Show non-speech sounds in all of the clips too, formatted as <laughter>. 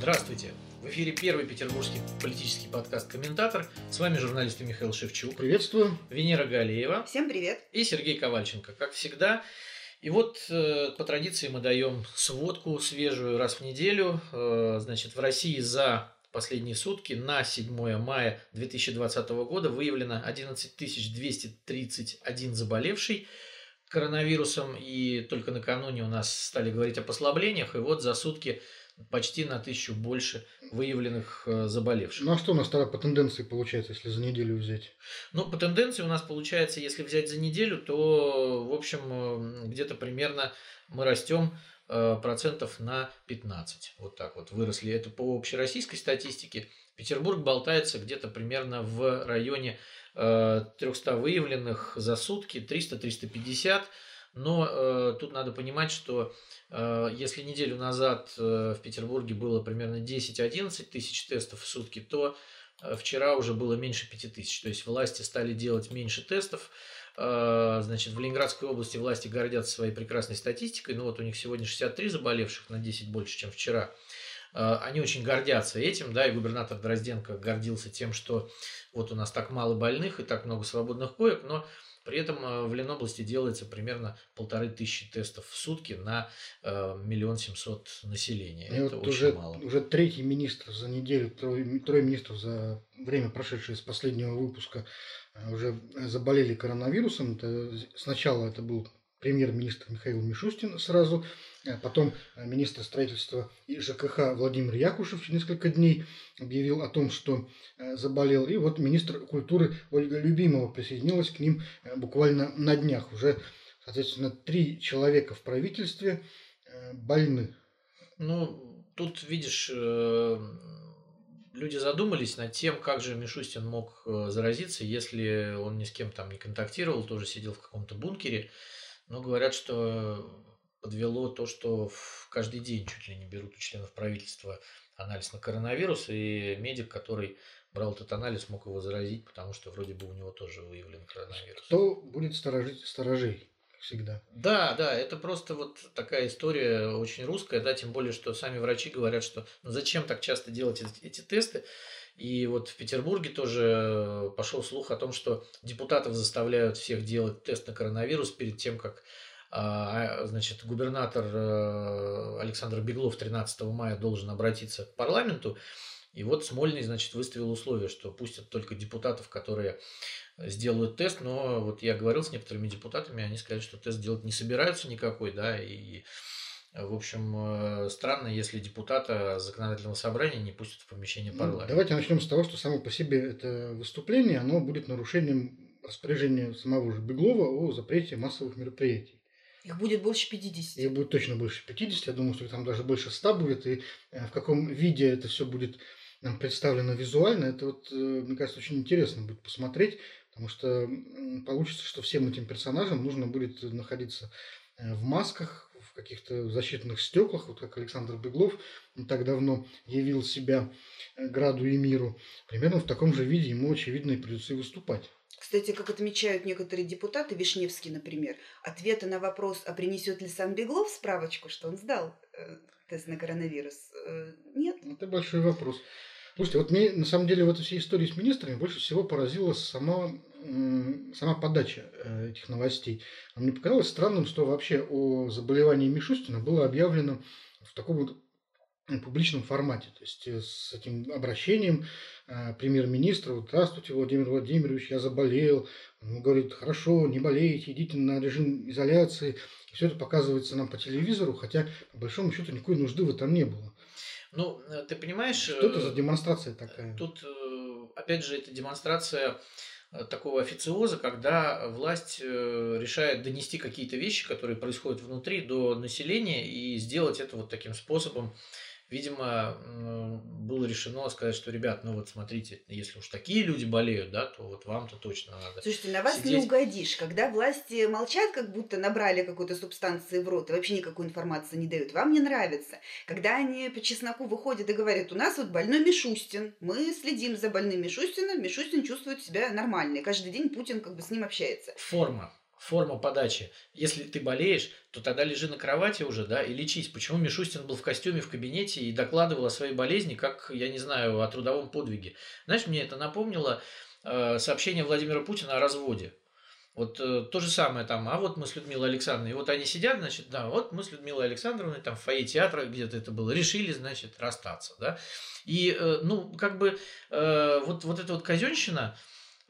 Здравствуйте! В эфире первый петербургский политический подкаст «Комментатор». С вами журналисты Михаил Шевчук. Приветствую. Венера Галеева. Всем привет. И Сергей Ковальченко. Как всегда. И вот э, по традиции мы даем сводку свежую раз в неделю. Э, значит, в России за последние сутки на 7 мая 2020 года выявлено 11 231 заболевший коронавирусом. И только накануне у нас стали говорить о послаблениях. И вот за сутки почти на тысячу больше выявленных э, заболевших. Ну а что у нас тогда по тенденции получается, если за неделю взять? Ну, по тенденции у нас получается, если взять за неделю, то, в общем, э, где-то примерно мы растем э, процентов на 15. Вот так вот выросли. Это по общероссийской статистике. Петербург болтается где-то примерно в районе 300 выявленных за сутки, 300-350. Но э, тут надо понимать, что э, если неделю назад э, в Петербурге было примерно 10-11 тысяч тестов в сутки, то э, вчера уже было меньше 5 тысяч. То есть власти стали делать меньше тестов. Э, значит, в Ленинградской области власти гордятся своей прекрасной статистикой. Ну вот у них сегодня 63 заболевших на 10 больше, чем вчера э, они очень гордятся этим, да, и губернатор Дрозденко гордился тем, что вот у нас так мало больных и так много свободных коек, но при этом э, в Ленобласти делается примерно полторы тысячи тестов в сутки на э, миллион семьсот населения. И Это вот очень уже, мало. Уже третий министр за неделю, трое, трое министров за время, прошедшее с последнего выпуска, э, уже заболели коронавирусом. Это, сначала это был премьер-министр Михаил Мишустин сразу, э, потом э, министр строительства и ЖКХ Владимир Якушев несколько дней объявил о том, что э, заболел. И вот министр культуры Ольга Любимова присоединилась к ним буквально на днях. Уже, соответственно, три человека в правительстве больны. Ну, тут, видишь, люди задумались над тем, как же Мишустин мог заразиться, если он ни с кем там не контактировал, тоже сидел в каком-то бункере. Но говорят, что подвело то, что в каждый день чуть ли не берут у членов правительства анализ на коронавирус, и медик, который брал этот анализ, мог его заразить, потому что вроде бы у него тоже выявлен коронавирус. Кто будет сторожить сторожей? всегда. Да, да, это просто вот такая история очень русская, да, тем более, что сами врачи говорят, что ну зачем так часто делать эти, эти тесты, и вот в Петербурге тоже пошел слух о том, что депутатов заставляют всех делать тест на коронавирус перед тем, как а, а, значит, губернатор э, Александр Беглов 13 мая должен обратиться к парламенту. И вот Смольный, значит, выставил условие, что пустят только депутатов, которые сделают тест, но вот я говорил с некоторыми депутатами, они сказали, что тест делать не собираются никакой, да, и в общем, э, странно, если депутата законодательного собрания не пустят в помещение ну, парламента. Ну, давайте начнем с того, что само по себе это выступление, оно будет нарушением распоряжения самого же Беглова о запрете массовых мероприятий. Их будет больше 50. Их будет точно больше 50. Я думаю, что там даже больше 100 будет. И э, в каком виде это все будет нам представлено визуально, это вот, э, мне кажется, очень интересно будет посмотреть, потому что получится, что всем этим персонажам нужно будет находиться в масках, в каких-то защитных стеклах, вот как Александр Беглов не так давно явил себя э, граду и миру. Примерно в таком же виде ему, очевидно, и придется и выступать. Кстати, как отмечают некоторые депутаты, Вишневский, например, ответы на вопрос, а принесет ли сам Беглов справочку, что он сдал э, тест на коронавирус, э, нет. Это большой вопрос. Слушайте, вот мне на самом деле в этой всей истории с министрами больше всего поразила сама, сама подача э, этих новостей. А мне показалось странным, что вообще о заболевании Мишустина было объявлено в таком вот публичном формате, то есть э, с этим обращением э, премьер-министра, здравствуйте, Владимир Владимирович, я заболел, он говорит, хорошо, не болейте, идите на режим изоляции, и все это показывается нам по телевизору, хотя по большому счету никакой нужды в этом не было. Ну, э, ты понимаешь... Что это за демонстрация такая? Тут, опять же, это демонстрация такого официоза, когда власть решает донести какие-то вещи, которые происходят внутри, до населения и сделать это вот таким способом, видимо, было решено сказать, что, ребят, ну вот смотрите, если уж такие люди болеют, да, то вот вам-то точно надо. Слушайте, на вас сидеть... не угодишь, когда власти молчат, как будто набрали какой-то субстанции в рот и вообще никакой информации не дают. Вам не нравится. Когда они по чесноку выходят и говорят, у нас вот больной Мишустин, мы следим за больным Мишустином, Мишустин чувствует себя нормально, и каждый день Путин как бы с ним общается. Форма форма подачи. Если ты болеешь, то тогда лежи на кровати уже, да, и лечись. Почему Мишустин был в костюме в кабинете и докладывал о своей болезни, как, я не знаю, о трудовом подвиге? Знаешь, мне это напомнило э, сообщение Владимира Путина о разводе. Вот э, то же самое там, а вот мы с Людмилой Александровной, и вот они сидят, значит, да, вот мы с Людмилой Александровной там в фойе театра где-то это было, решили, значит, расстаться, да. И, э, ну, как бы э, вот, вот эта вот казенщина,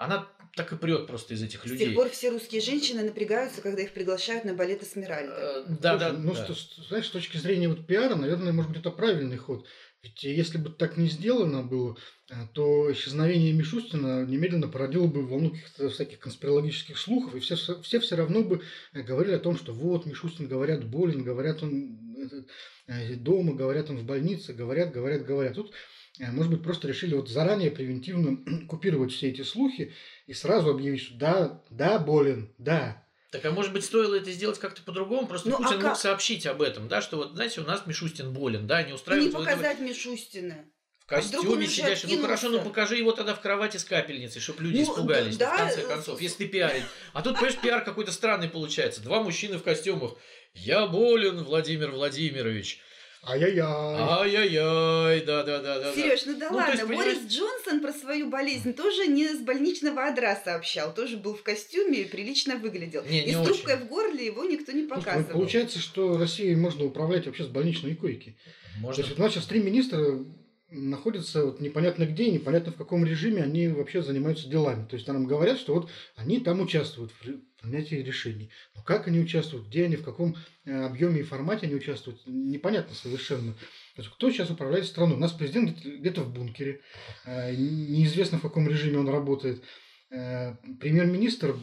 она так и прет просто из этих С людей. тех пор все русские женщины напрягаются, когда их приглашают на балет Эсмеральда. Э, Да, да, Слушай, ну, да. что, с- знаешь, с точки зрения вот пиара, наверное, может быть, это правильный ход. Ведь если бы так не сделано было, э, то исчезновение Мишустина немедленно породило бы волну каких-то всяких конспирологических слухов, и все, все все равно бы э, говорили о том, что вот Мишустин, говорят, болен, говорят, он э, дома, говорят, он в больнице, говорят, говорят, говорят. Тут, э, может быть, просто решили вот заранее превентивно <clears throat> купировать все эти слухи и сразу объявить, что да, да, болен, да, Так, а может быть, стоило это сделать как-то по-другому? Просто Ну, а Путин мог как? сообщить об этом, да, что вот, знаете, у нас Мишустин болен, да, не И не устраивает вот этого- показать Мишустина. в а костюме уже сидящий. Ну хорошо, ну покажи его тогда в кровати с капельницей, чтобы люди Ну, испугались, да, в конце э, концов, если ты пиарить. А тут, понимаешь, пиар какой-то странный получается. Два мужчины в костюмах. Я болен, Владимир Владимирович. Ай-яй-яй. Ай-яй-яй, да-да-да. Сереж, ну да Ну, то ладно, есть, понимаешь- Борис Джонсон про свою болезнь тоже не с больничного адра сообщал, тоже был в костюме и прилично выглядел. Не, и не с трубкой очень. в горле его никто не Слушай, показывал. Получается, что Россией можно управлять вообще с больничной койки. То Можно. есть вот у нас сейчас три министра находятся вот непонятно где, непонятно в каком режиме они вообще занимаются делами. То есть нам говорят, что вот они там участвуют в принятии решений. Но как они участвуют, где они, в каком э, объеме и формате они участвуют, непонятно совершенно. Кто сейчас управляет страной? У нас президент где-то- в бункере, э, неизвестно в каком режиме он работает. Э, Премьер-министр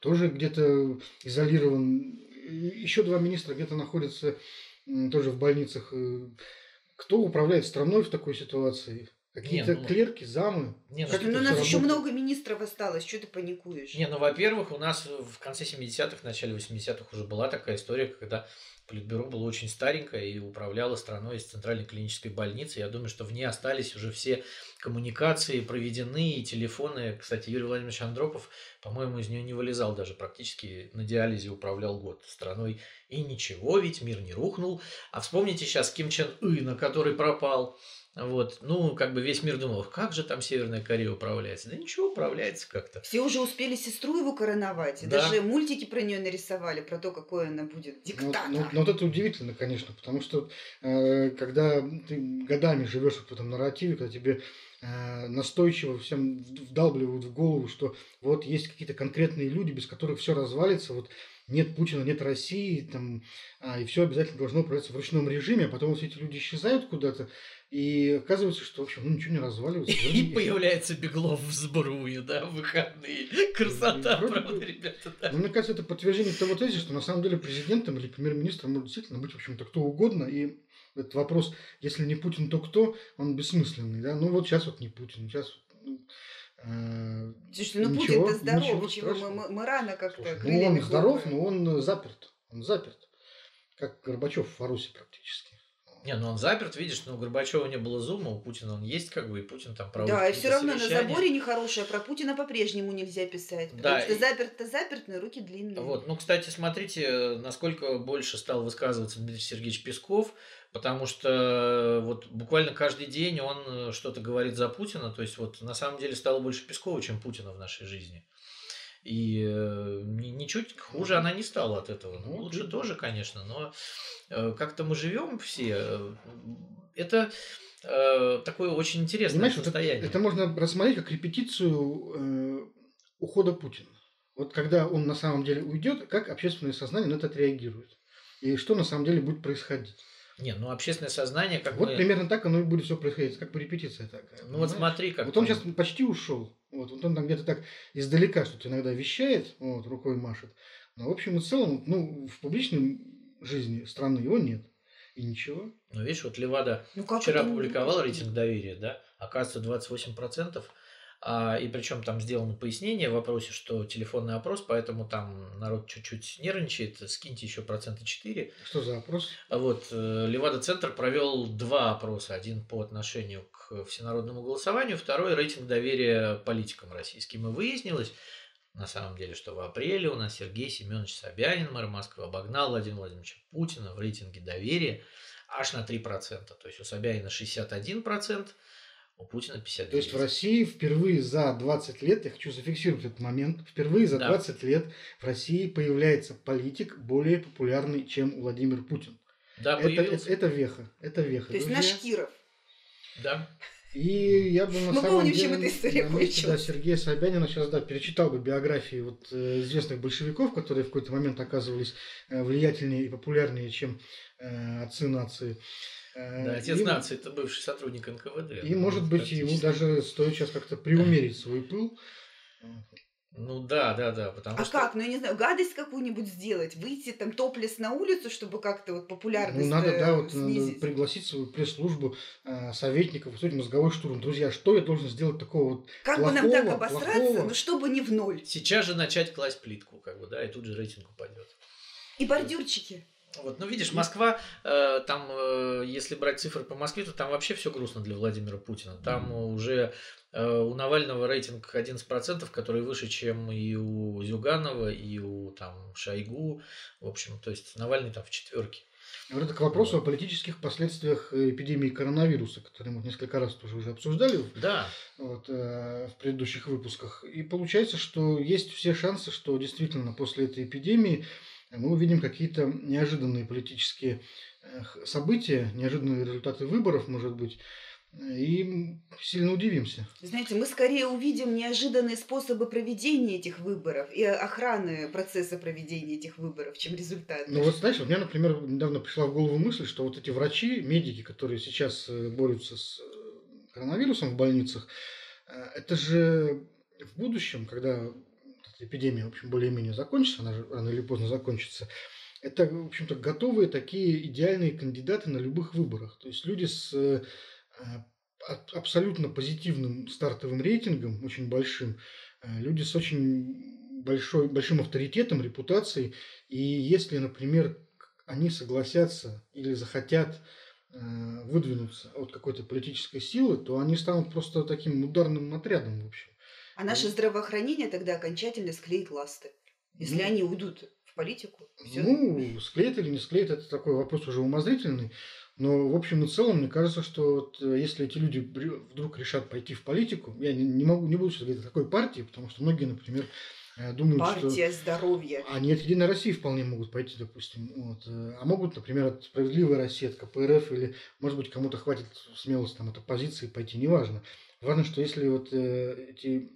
тоже где-то изолирован. Еще два министра где-то находятся тоже в больницах. Кто управляет страной в такой ситуации? Какие-то Не, ну- клерки, замы? Не, ну, Как Ну, это у нас еще много министров осталось, что ты паникуешь? Не, ну, во-первых, у нас в конце 70-х, начале 80-х уже была такая история, когда Политбюро было очень старенькое и управляло страной из центральной клинической больницы. Я думаю, что в ней остались уже все коммуникации проведены, и телефоны. Кстати, Юрий Владимирович Андропов, по-моему, из нее не вылезал даже практически на диализе управлял год страной. И ничего, ведь мир не рухнул. А вспомните сейчас Ким Чен Ына, который пропал. Вот, ну, как бы весь мир думал, как же там Северная Корея управляется? Да ничего, управляется как-то. Все уже успели сестру его короновать. и Да. Даже мультики про нее нарисовали, про то, какой она будет Ну, диктатор. ну, ну, вот это удивительно, конечно, потому что э, когда ты годами живешь в этом нарративе, когда тебе э, настойчиво всем вд- вдалбливают в голову, что вот есть какие-то конкретные люди, без которых все развалится, вот нет Путина, нет России, там, а, и все обязательно должно управляться в ручном режиме, а потом все эти люди исчезают куда-то, и оказывается, что, в общем, ну, ничего не разваливается. И появляется Беглов в сбруе, да, в выходные. Красота, Вроде правда, бы- ребята, да. Но мне кажется, это подтверждение того тезиса, что на самом деле президентом или премьер-министром может действительно быть, в общем-то, кто угодно. И этот вопрос, если не Путин, то кто, он бессмысленный. Да? Ну вот сейчас вот не Путин, сейчас ну, э, Слушайте, ну ничего- Путин-то здоров, чего мы, мы- мы рано как-то слушай, ну он здоров, но он заперт. Он заперт. Как Горбачев в Фарусе практически. Не, ну он заперт, видишь, но у Горбачева не было зума, у Путина он есть, как бы, и Путин там проводит Да, и все равно на совещания. заборе нехорошее, про Путина по-прежнему нельзя писать. Да, Потому что и- заперт-то заперт, но руки длинные. Вот, ну, кстати, смотрите, насколько больше стал высказываться Дмитрий Сергеевич Песков, потому что вот буквально каждый день он э, что-то говорит за Путина, то есть вот на самом деле стало больше Пескова, чем Путина в нашей жизни. И э, ни- ничуть хуже она не стала от этого. Ну, лучше тоже, конечно, но э, как-то мы живем все. э, Это э, такое очень интересное Понимаешь, вот это, состояние. это можно рассмотреть как репетицию э, ухода Путина. Вот когда он на самом деле уйдет, как общественное сознание на это отреагирует. И что на самом деле будет происходить. Не, ну общественное сознание, как вот мы- примерно так оно и будет все происходить, как бы репетиция такая. Ну вот понимаешь? смотри, как Вот он сейчас почти ушел. Вот, вот он там где-то так издалека что-то иногда вещает, вот, рукой машет. Но в общем и целом, ну, в публичной жизни страны его нет. И ничего. Ну, видишь, вот Левада Ну, вчера это опубликовал рейтинг доверия, да, оказывается 28%, а, и причем там сделано пояснение в вопросе, что телефонный опрос, поэтому там народ чуть-чуть нервничает, скиньте еще процента 4. Что за опрос? А вот э, Левада-центр провел два опроса, один по отношению к всенародному голосованию, второй рейтинг доверия политикам российским. И выяснилось, на самом деле, что в апреле у нас Сергей Семенович Собянин, мэр Москвы, обогнал Владимира Владимировича Путина в рейтинге доверия аж на 3%. То есть у Собянина 61%, у Путина 59%. То есть в России впервые за 20 лет, я хочу зафиксировать этот момент, впервые за Да. 20 лет в России появляется политик более популярный, чем Владимир Путин. Да, Это, появился. это, это веха. Это веха. То есть наш Киров. Да. И я бы на Мы самом помним, деле чем эта история месте, да, кончилась. Сергея Собянина сейчас да, перечитал бы биографии вот, э, известных большевиков, которые в какой-то момент оказывались э, влиятельнее и популярнее, чем э, отцы нации. Да, отец и- нации это бывший сотрудник НКВД. И, ну, может быть, ему даже стоит сейчас как-то преумерить свой пыл. Ну да, да, да, потому А что... как? Ну, я не знаю, гадость какую-нибудь сделать, выйти там топлес на улицу, чтобы как-то вот популярность Ну, надо, э, да, вот надо снизить. пригласить свою пресс-службу э, советников, устроить мозговой штурм. Друзья, что я должен сделать такого вот Как бы нам так плохого, обосраться, плохого. ну чтобы не в ноль. Сейчас же начать класть плитку, как бы, да, и тут же рейтинг упадет. И бордюрчики. Вот, ну видишь, Москва, э, там, э, если брать цифры по Москве, то там вообще все грустно для Владимира Путина. Там уже э, у Навального рейтинг 11%, который выше, чем и у Зюганова, и у там Шойгу. В общем, то есть Навальный там в четверке. Вот это к вопросу о политических последствиях эпидемии коронавируса, которые мы несколько раз тоже уже обсуждали Да, вот, э, в предыдущих выпусках. И получается, что есть все шансы, что действительно после этой эпидемии мы увидим какие-то неожиданные политические э, события, неожиданные результаты выборов, может быть, и сильно удивимся. Знаете, мы скорее увидим неожиданные способы проведения этих выборов и охраны процесса проведения этих выборов, чем результаты. Ну вот знаешь, у меня, например, недавно пришла в голову мысль, что вот эти врачи, медики, которые сейчас э, борются с э, коронавирусом в больницах, это же в будущем, когда эпидемия, в общем, более-менее закончится, она же рано или поздно закончится, это, в общем-то, готовые такие идеальные кандидаты на любых выборах. То есть люди с э, а- абсолютно позитивным стартовым рейтингом, очень большим, э, люди с очень большой, большим авторитетом, репутацией. И если, например, они согласятся или захотят э, выдвинуться от какой-то политической силы, то они станут просто таким ударным отрядом, в общем. А наше здравоохранение тогда окончательно склеит ласты. Если Ну. они уйдут в политику, всё. Ну, склеит или не склеит, это такой вопрос уже умозрительный. Но, в общем и целом, мне кажется, что вот, э, если эти люди вдруг решат пойти в политику, я не, не могу, не буду сейчас говорить о какой партии, потому что многие, например, э, думают, что партия здоровья. они от Единой России вполне могут пойти, допустим. Вот. э, А могут, например, от Справедливой России, от КПРФ, или, может быть, кому-то хватит смелости там, от оппозиции пойти, неважно. Важно, что если вот э, эти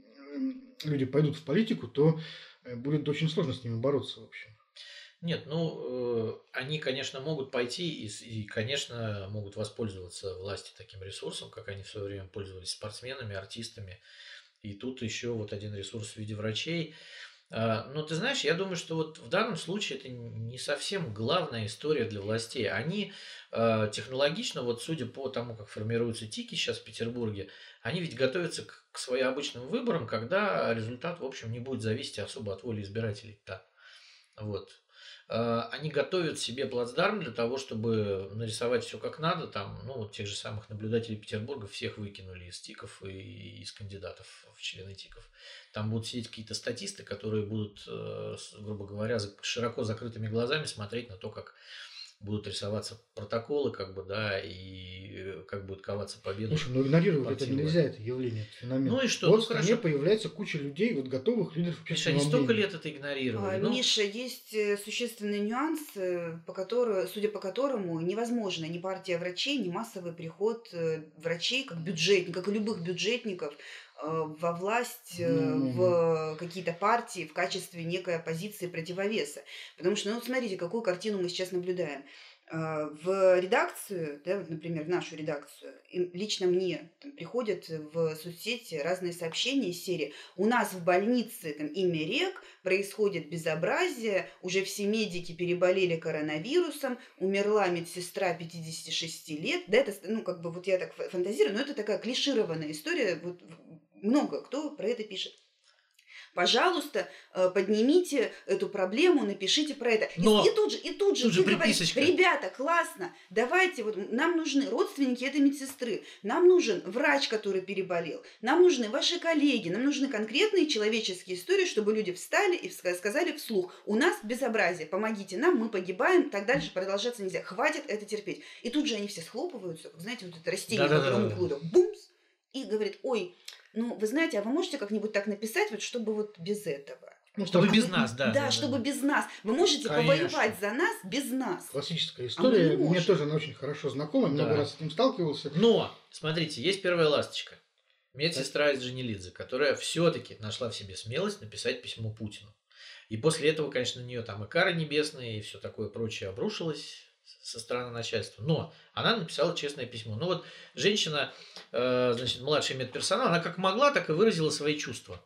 люди пойдут в политику, то э, будет очень сложно с ними бороться, в общем. Нет, ну, э, они, конечно, могут пойти и, и, конечно, могут воспользоваться власти таким ресурсом, как они в свое время пользовались спортсменами, артистами. И тут еще вот один ресурс в виде врачей. А, Но ты знаешь, я думаю, что вот в данном случае это не совсем главная история для властей. Они э, технологично, вот судя по тому, как формируются тики сейчас в Петербурге, они ведь готовятся к, к своим обычным выборам, когда результат, в общем, не будет зависеть особо от воли избирателей. Да. Вот. Э, Они готовят себе плацдарм для того, чтобы нарисовать все как надо. Там, ну, вот тех же самых наблюдателей Петербурга всех выкинули из тиков и из кандидатов в члены тиков. Там будут сидеть какие-то статисты, которые будут, э, грубо говоря, широко закрытыми глазами смотреть на то, как будут рисоваться протоколы, как бы, да, и э, как будет коваться победа. Слушай, ну игнорировать это нельзя, это явление, это феномен. Ну и что? Вот Ну, в стране хорошо. появляется куча людей, вот готовых лидеров Миша, они столько лет это игнорировали. А, ну, Миша, есть э, существенный нюанс, по которому, судя по которому невозможно ни партия врачей, ни массовый приход э, врачей, как бюджетников, как и любых бюджетников, во власть, э, Мгм. в какие-то партии в качестве некой оппозиции противовеса. Потому что, ну вот смотрите, какую картину мы сейчас наблюдаем. Э, В редакцию, да, вот, например, в нашу редакцию, лично мне там, приходят в соцсети разные сообщения из серии «У нас в больнице там, имя рек, происходит безобразие, уже все медики переболели коронавирусом, умерла медсестра 56 лет». Да, это, ну, как бы вот я так фантазирую, но это такая клишированная история, вот много кто про это пишет. Пожалуйста, э, поднимите эту проблему, напишите про это. И- Но и, тут же, и тут же тут же говоришь, ребята, классно, давайте, вот нам нужны родственники этой медсестры, нам нужен врач, который переболел, нам нужны ваши коллеги, нам нужны конкретные человеческие истории, чтобы люди встали и сказали вслух, у нас безобразие, помогите нам, мы погибаем, так дальше продолжаться нельзя, хватит это терпеть. И тут же они все схлопываются, знаете, вот это растение, Да-да-да-да. которому клюдо, бумс, и говорит, ой, ну, вы знаете, а вы можете как-нибудь так написать, вот чтобы вот без этого? Ну, Чтобы А без вы- нас, да. Да, чтобы без нас. Вы можете Конечно. повоевать за нас без нас. Классическая А история. не Мне тоже она очень хорошо знакома. Много Да. раз с этим сталкивался. Но, смотрите, есть первая ласточка. Медсестра из Дженилидзе, которая все-таки нашла в себе смелость написать письмо Путину. И после этого, конечно, на нее там и кара небесная, и все такое прочее обрушилось со стороны начальства. Но она написала честное письмо. Ну вот женщина, э, значит, младший медперсонал, она как могла, так и выразила свои чувства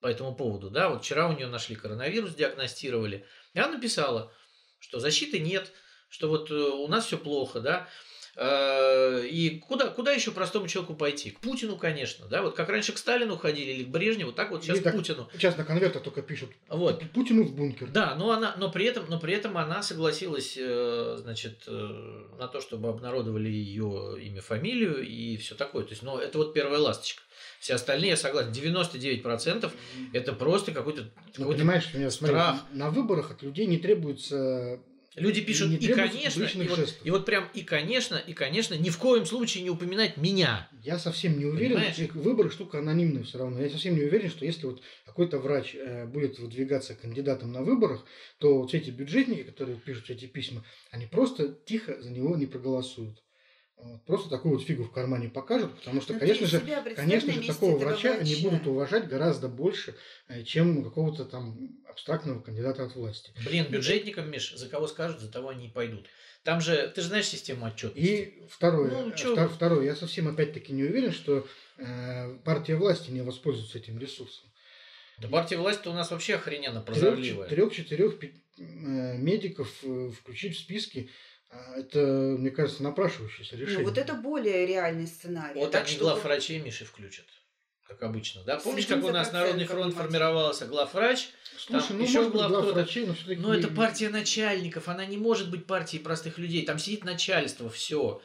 по этому поводу. Да, вот вчера у нее нашли коронавирус, диагностировали. И она написала, что защиты нет, что вот э, у нас все плохо, да. Э, И куда, куда еще простому человеку пойти? К Путину, конечно, да, вот как раньше к Сталину ходили или к Брежневу, так вот сейчас Или к так- Путину. Сейчас на конвертах только пишут Вот. Путину в бункер. Да, но она, но при этом, но при этом она согласилась, э, значит, э, на то, чтобы обнародовали ее имя, фамилию и все такое. То есть, ну, это вот первая ласточка. Все остальные, я согласен, 99% это просто какой-то, Ну, какой-то понимаешь, меня, смотри, на выборах от людей не требуется Люди пишут, и требуется конечно, и вот, жестов. и вот прям, и конечно, и конечно, ни в коем случае не упоминать меня. Я совсем не уверен, Понимаешь? что выборы штука анонимная все равно. Я совсем не уверен, что если вот какой-то врач э, будет выдвигаться кандидатом на выборах, то вот эти бюджетники, которые пишут эти письма, они просто тихо за него не проголосуют. Вот, Просто такую вот фигу в кармане покажут, потому что, Но конечно же, конечно же, такого этого врача они врача. будут уважать гораздо больше, э, чем какого-то там абстрактного кандидата от власти. Блин, бюджетникам, Миш, за кого скажут, за того они и пойдут. Там же, ты же знаешь систему отчетности. И второе, Ну, э, втор- второе, я совсем опять-таки не уверен, что э, партия власти не воспользуется этим ресурсом. Да партия власти у нас вообще охрененно прозорливая. Трех-четырех медиков э, включить в списки, а, это, мне кажется, напрашивающееся решение. Ну, вот это более реальный сценарий. Вот так они что глав вот- врачей Миши включат. Как обычно, да? Помнишь, как у нас Народный фронт формировался главврач? Слушай, там ну, еще может быть, глав кто-то. но все-таки... Но это партия начальников, она не может быть партией простых людей. Там сидит начальство, все.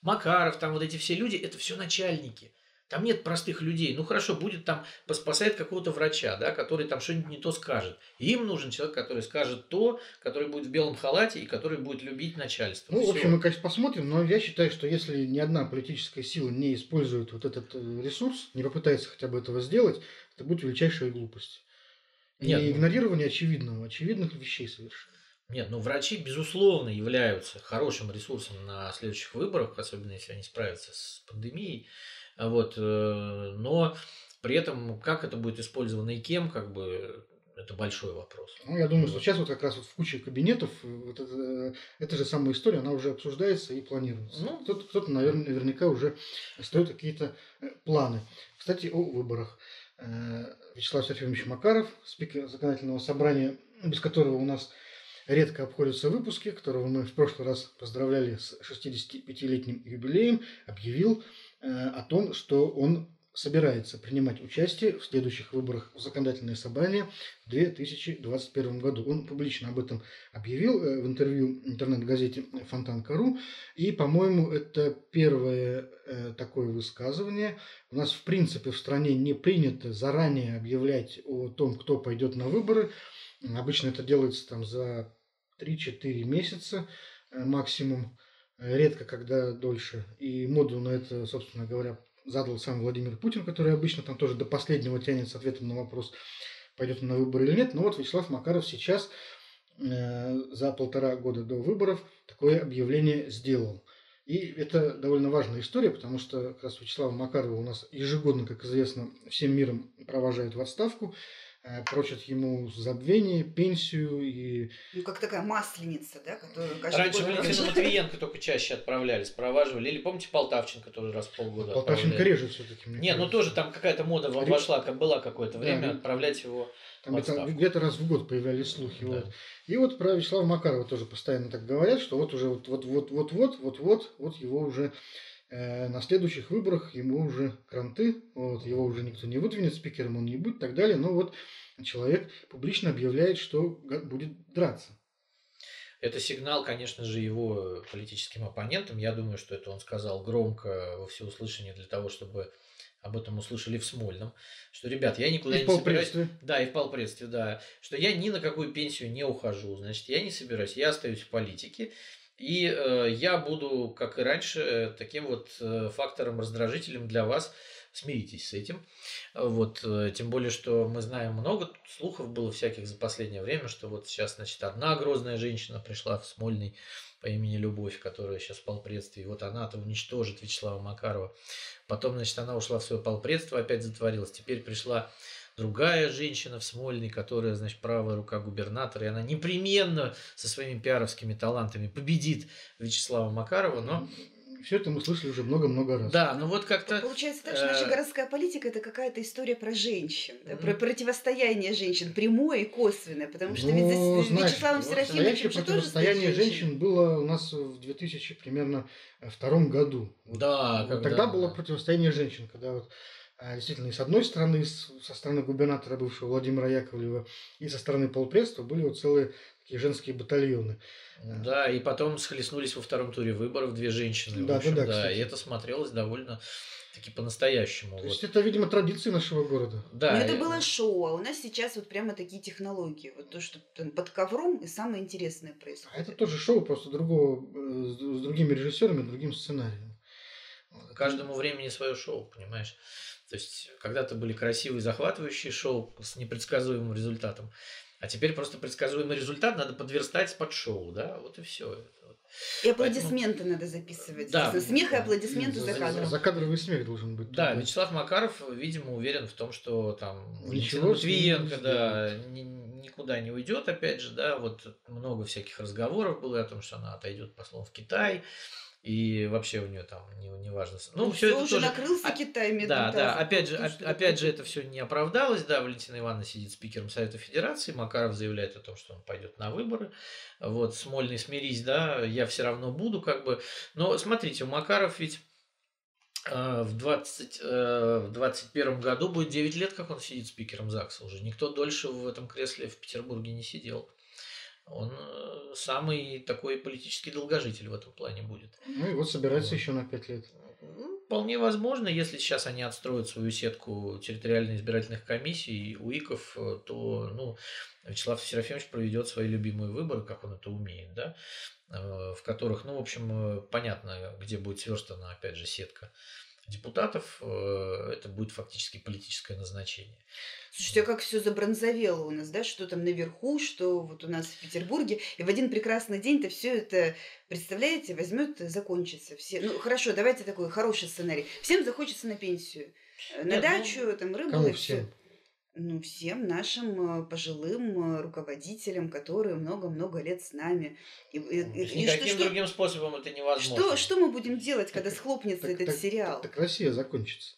Макаров, там вот эти все люди, это все начальники. Там нет простых людей. Ну хорошо, будет там, поспасает какого-то врача, да, который там что-нибудь не то скажет. Им нужен человек, который скажет то, который будет в белом халате и который будет любить начальство. Ну, в Всё. общем, мы, конечно, посмотрим, но я считаю, что если ни одна политическая сила не использует вот этот э, ресурс, не попытается хотя бы этого сделать, это будет величайшая глупость. И Нет, ну- игнорирование очевидного, очевидных вещей совершенно. Нет, ну врачи, безусловно, являются хорошим ресурсом на следующих выборах, особенно если они справятся с пандемией. А Вот, э, но при этом, как это будет использовано и кем, как бы, это большой вопрос. Ну, я думаю, что сейчас вот как раз вот в куче кабинетов э, вот это, э, эта же самая история, она уже обсуждается и планируется. Ну. кто-то, кто-то, наверное, наверняка уже строит какие-то планы. Кстати, о выборах. Вячеслав Серафимович Макаров, спикер законодательного собрания, без которого у нас редко обходятся выпуски, которого мы в прошлый раз поздравляли с 65-летним юбилеем, объявил о том, что он собирается принимать участие в следующих выборах в законодательное собрание в 2021 году. Он публично об этом объявил э, в интервью интернет-газете Фонтанка.ру. И, по-моему, это первое э, такое высказывание. У нас, в принципе, в стране не принято заранее объявлять о том, кто пойдет на выборы. Обычно это делается там за 3-4 месяца э, максимум. Редко, когда дольше. И моду на это, собственно говоря, задал сам Владимир Путин, который обычно там тоже до последнего тянет с ответом на вопрос, пойдет он на выборы или нет. Но вот Вячеслав Макаров сейчас э, за полтора года до выборов такое объявление сделал. И это довольно важная история, потому что как раз Вячеслава Макарова у нас ежегодно, как известно, всем миром провожают в отставку, Э, прочат ему забвение, пенсию и... Ну, как такая масленица, да? Которую Раньше Валентина Матвиенко только чаще отправляли, спроваживали. Или, помните, Полтавченко тоже раз в полгода а Полтавченко отправляли. реже все таки Нет, ну кажется. ну тоже там какая-то мода вошла, как была какое-то время да, отправлять его там это, где-то раз в год появлялись слухи. Да. Вот. И вот про Вячеслава Макарова тоже постоянно так говорят, что вот уже вот вот вот вот вот вот его уже на следующих выборах ему уже кранты, вот, его уже никто не выдвинет, спикером он не будет и так далее. Но вот человек публично объявляет, что будет драться. Это сигнал, конечно же, его политическим оппонентам. Я думаю, что это он сказал громко во всеуслышание для того, чтобы об этом услышали в Смольном, что, ребят, я никуда И не собираюсь. Да, и в полпредстве, да. Что я ни на какую пенсию не ухожу. Значит, я не собираюсь, я остаюсь в политике. И э, я буду, как и раньше, таким вот э, фактором раздражителем для вас. Смиритесь с этим. Вот, э, тем более, что мы знаем много слухов было всяких за последнее время, что вот сейчас, значит, одна грозная женщина пришла в Смольный по имени Любовь, которая сейчас в полпредстве, и вот она-то уничтожит Вячеслава Макарова. Потом, значит, она ушла в свое полпредство, опять затворилась. Теперь пришла другая женщина в Смольный, которая, значит, правая рука губернатора, и она непременно со своими пиаровскими талантами победит Вячеслава Макарова, но... Все это мы слышали уже много-много раз. Да, ну вот как-то... Получается так, что наша э, городская политика это какая-то история про женщин, да, Мгм. про противостояние женщин, прямое и косвенное, потому что ведь Ну, за с знаешь, Вячеславом Серафимовичем же противостояние женщин было у нас в 2000 примерно э, втором году. Да, Вот когда- Тогда было противостояние женщин, когда вот действительно и с одной стороны, со стороны губернатора бывшего Владимира Яковлева, и со стороны полпредства были вот целые такие женские батальоны. Да, и потом схлестнулись во втором туре выборов две женщины. в Да, да, общем, да, да, кстати. и это смотрелось довольно таки по-настоящему. То вот. есть это, видимо, традиции нашего города. Да, Но это и- было шоу, а у нас сейчас вот прямо такие технологии. Вот то, что под ковром, и самое интересное А происходит. это тоже шоу, просто другого, э, с другими режиссерами, другим сценарием. Каждому времени свое шоу, понимаешь? То есть когда-то были красивые, захватывающие шоу с непредсказуемым результатом. А теперь просто предсказуемый результат надо подверстать под шоу, да? Вот и все. И аплодисменты надо записывать. Да. Смех и аплодисменты За- за за- кадром. Закадровый смех должен быть. Да, тогда. Вячеслав Макаров, видимо, уверен в том, что там Ничего Матвиенко, да, ни- никуда не уйдет, опять же, да, вот много всяких разговоров было о том, что она отойдет послом в Китай, и вообще у нее там не, не важно. Ну, все всё это уже тоже... накрылся а- Китай Да, да, опять же, Ну, опять же, такое? это все не оправдалось, да, Валентина Ивановна сидит спикером Совета Федерации, Макаров заявляет о том, что он пойдет на выборы, вот, Смольный, смирись, да, я все равно буду, как бы, но смотрите, у Макаров ведь э, в, 20, э, в 21 году будет 9 лет, как он сидит спикером ЗАГСа уже. Никто дольше в этом кресле в Петербурге не сидел. Он э, самый такой политический долгожитель в этом плане будет. Ну и вот собирается еще на пять лет. Ну, Вполне возможно, если сейчас они отстроят свою сетку территориальных избирательных комиссий, УИКов, э, то ну, Вячеслав Серафимович проведет свои любимые выборы, как он это умеет, да, э, в которых, ну, в общем, понятно, где будет сверстана, опять же, сетка депутатов, э, это будет фактически политическое назначение. Слушайте, а как все забронзовело у нас, да, что там наверху, что вот у нас в Петербурге, и в один прекрасный день-то все это, представляете, возьмет и закончится. Все, ну хорошо, давайте такой хороший сценарий. Всем захочется на пенсию, э, на Нет, ну, дачу, там рыбу Кому и все. всем? Ну, всем нашим э, пожилым э, руководителям, которые много-много лет с нами. И, и- и- Никаким что, что- другим способом это невозможно. что, что мы будем делать, когда схлопнется Так- этот так- сериал? Так, так Россия закончится.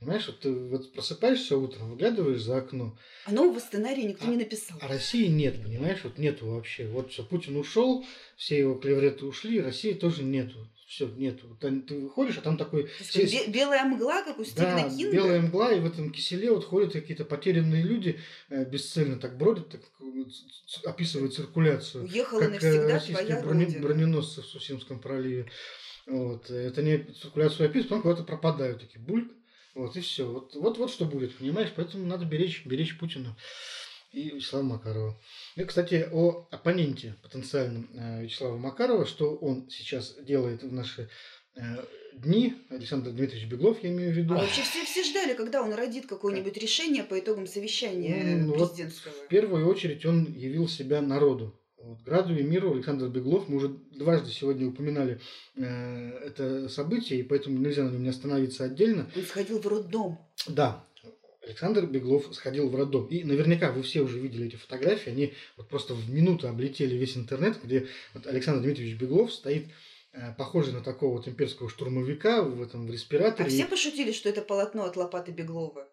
Понимаешь, вот ты вот просыпаешься утром, выглядываешь за окно, А нового сценария никто А- не написал. а России нет, понимаешь, вот нету вообще. Вот все, Путин ушел, все его клевреты ушли, России тоже нету. Все, они- ты выходишь, а там такой... Есть белая мгла, как у Стивена Да, Кинга. белая мгла, и в этом киселе вот ходят какие-то потерянные люди, э, бесцельно так бродят, так, э, описывают циркуляцию. Уехала как э, навсегда российские твоя брони- родина. броненосцы в Сусимском проливе. Вот. Это не циркуляцию описывают, потом куда-то пропадают такие бульк. Вот и все. Вот, вот, вот что будет, понимаешь? Поэтому надо беречь, беречь Путина и Вячеслава Макарова. И, кстати, о оппоненте потенциальном э, Вячеслава Макарова, что он сейчас делает в наши э, дни, Александр Дмитриевич Беглов, я имею в виду. А вообще все, все ждали, когда он родит какое-нибудь решение по итогам совещания Ну, вот президентского. В первую очередь он явил себя народу. Вот, Граду и миру Александр Беглов, мы уже дважды сегодня упоминали э, это событие, и поэтому нельзя на нем не остановиться отдельно. Он сходил в роддом. Да, Александр Беглов сходил в роддом. И наверняка вы все уже видели эти фотографии, они вот просто в минуту облетели весь интернет, где вот Александр Дмитриевич Беглов стоит э, похожий на такого вот имперского штурмовика в этом в А респираторе. все пошутили, что это полотно от лопаты Беглова.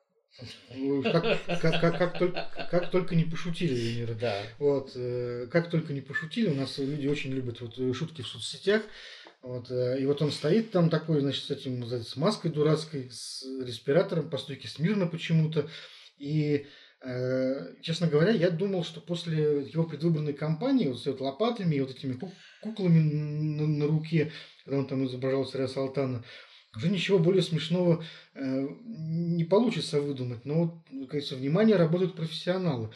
Ну, Как, как- как- как только, как только не пошутили, Венера. Да. Вот, э, как только не пошутили, у нас люди очень любят вот э, шутки в соцсетях. Вот, э, и вот он стоит там такой, значит, с этим, с маской дурацкой, с респиратором по стойке смирно почему-то. И, э, честно говоря, я думал, что после его предвыборной кампании, вот с вот лопатами и вот этими куклами на, на руке, когда он там изображал царя Салтана, уже ничего более смешного э, не получится выдумать. Но, вот, кажется, внимание работают профессионалы.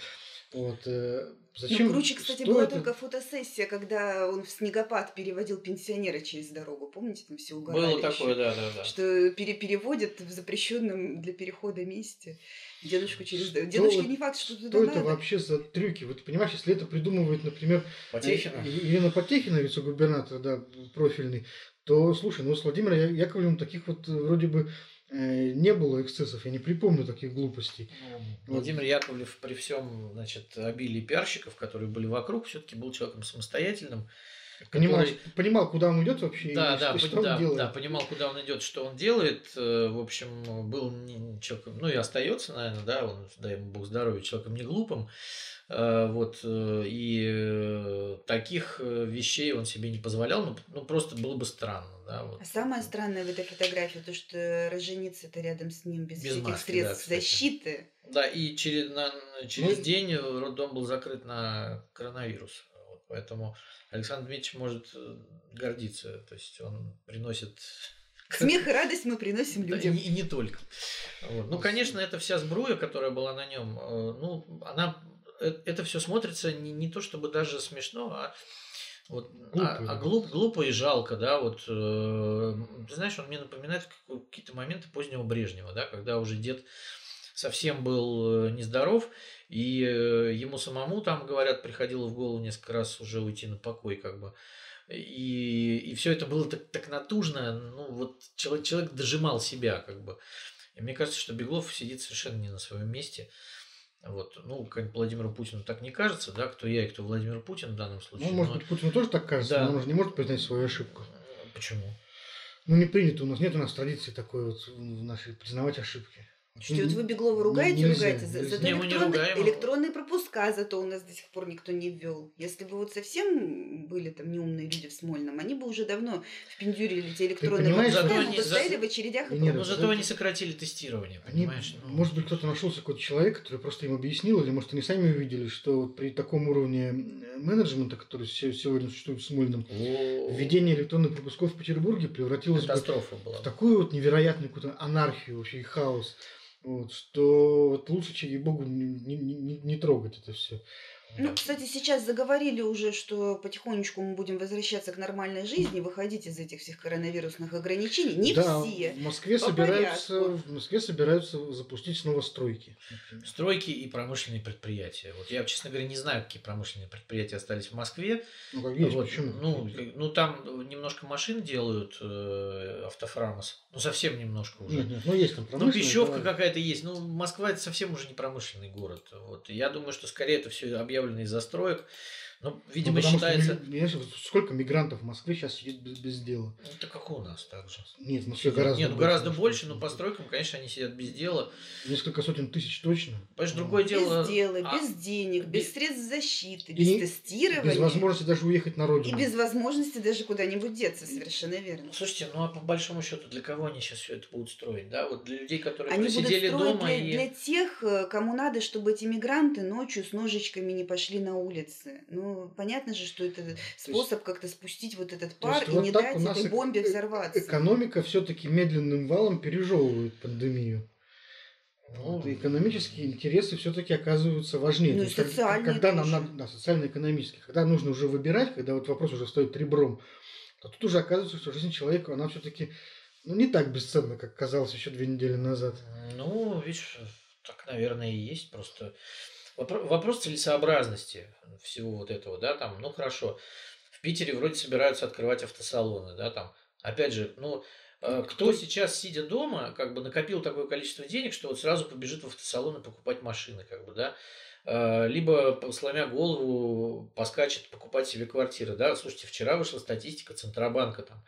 Вот, э, Зачем? Ну, круче, кстати, была это? только фотосессия, когда он в снегопад переводил пенсионера через дорогу. Помните, там все угорали Было такое, да, да, да. Что пере переводят в запрещенном для перехода месте дедушку через дорогу. Дедушке не факт, что туда Что надо. это вообще за трюки? Вот понимаешь, если это придумывает, например, Потехина. Елена Потехина, вице-губернатор, да, профильный, то, слушай, ну с Владимиром Яковлевым таких вот вроде бы Э, не было эксцессов, я не припомню таких глупостей. Ну, Владимир вот. Яковлев при всем значит, обилии пиарщиков, которые были вокруг, все-таки был человеком самостоятельным. Понимал, который... понимал, куда он идет вообще. Да, и да, что, по, что да, он делает. да, понимал, куда он идет, что он делает. Э, в общем, был человеком, ну и остается, наверное, да, он, дай ему Бог здоровья, человеком не глупым. Э, вот, э, и таких вещей он себе не позволял, ну, ну просто было бы странно. Да, вот. А самое странное в этой фотографии, то, что роженица-то рядом с ним без, без всяких маски, средств да, защиты. Да, и через, на, через ну, день роддом был закрыт на коронавирус. Поэтому Александр Дмитриевич может гордиться. То есть он приносит <laughs> Смех и радость мы приносим людям. И, и не только. Вот. Ну, конечно, эта вся сбруя, которая была на нем, ну, она Э, это все смотрится не, не то чтобы даже смешно, а вот, глупо, а, а глуп, глупо и жалко, да, вот, э, ты знаешь, он мне напоминает какие-то моменты позднего Брежнева, да, когда уже дед совсем был э, нездоров, и э, ему самому там, говорят, приходило в голову несколько раз уже уйти на покой, как бы, и, и все это было так, так натужно, ну, вот человек, человек дожимал себя, как бы, и мне кажется, что Беглов сидит совершенно не на своем месте, вот, ну, как Владимиру Путину так не кажется, да, кто я и кто Владимир Путин в данном случае. Ну, может но... быть, Путину тоже так кажется, да. но он же не может признать свою ошибку. Почему? Ну, не принято у нас, нет у нас традиции такой вот в нашей признавать ошибки. Что вот вы Беглова ругаете, нельзя, ругаете. За, зато не, электронные, электронные пропуска зато у нас до сих пор никто не ввел. Если бы вот совсем были там неумные люди в Смольном, они бы уже давно впендюрили эти электронные пропуска, зато они, стояли за... в очередях. И нет, но зато они сократили тестирование, они, понимаешь? Ну... Может быть, кто-то нашелся какой-то человек, который просто им объяснил, или может, они сами увидели, что вот при таком уровне менеджмента, который сегодня существует в Смольном, введение электронных пропусков в Петербурге превратилось бы в такую вот невероятную какую-то анархию вообще и хаос. Вот, что вот лучше, чем богу, не, не, не, трогать это все. Ну, кстати, сейчас заговорили уже, что потихонечку мы будем возвращаться к нормальной жизни, выходить из этих всех коронавирусных ограничений. Не да, все. В Москве собираются, в Москве собираются запустить снова стройки. Стройки и промышленные предприятия. Вот я, честно говоря, не знаю, какие промышленные предприятия остались в Москве. Ну, как есть, вот, почему? Ну, ну, там немножко машин делают э, автофрамос. Ну, совсем немножко уже. Нет, нет, ну, есть там Ну, пищевка какая-то есть. Ну, Москва это совсем уже не промышленный город. Вот. Я думаю, что скорее это все объявлено объявленный застроек. Ну, видимо, ну, считается... Что, сколько мигрантов в Москве сейчас сидит без, без дела? Ну, это как у нас так же. Нет, в Москве гораздо Нет, ну, гораздо больше, но по стройкам, конечно, они сидят без дела. Несколько сотен тысяч точно. Понимаешь, другое дело... Без дела, а... без денег, без, без средств защиты, без и тестирования. Без возможности даже уехать на родину. И без возможности даже куда-нибудь деться, совершенно верно. Слушайте, ну а по большому счету, для кого они сейчас все это будут строить? Да, вот для людей, которые они сидели дома для, и... для тех, э, кому надо, чтобы эти мигранты ночью с ножичками не пошли на улицы. Ну, понятно же, что это способ как-то спустить вот этот пар и вот не дать этой бомбе взорваться. Экономика все-таки медленным валом пережевывает пандемию. Ну, вот, экономические интересы все-таки оказываются важнее. Ну, социальные когда нам надо, да, социально-экономические, когда нужно уже выбирать, когда вот вопрос уже стоит ребром, то тут уже оказывается, что жизнь человека, она все-таки ну, не так бесценна, как казалось еще две недели назад. Ну, видишь, так, наверное, и есть. Просто Вопрос целесообразности всего вот этого, да, там, ну хорошо, в Питере вроде собираются открывать автосалоны, да, там, опять же, ну, э, кто сейчас, сидя дома, как бы накопил такое количество денег, что вот сразу побежит в автосалон и покупать машины, как бы, да, э, либо, сломя голову, поскачет покупать себе квартиры, да, слушайте, вчера вышла статистика Центробанка, там,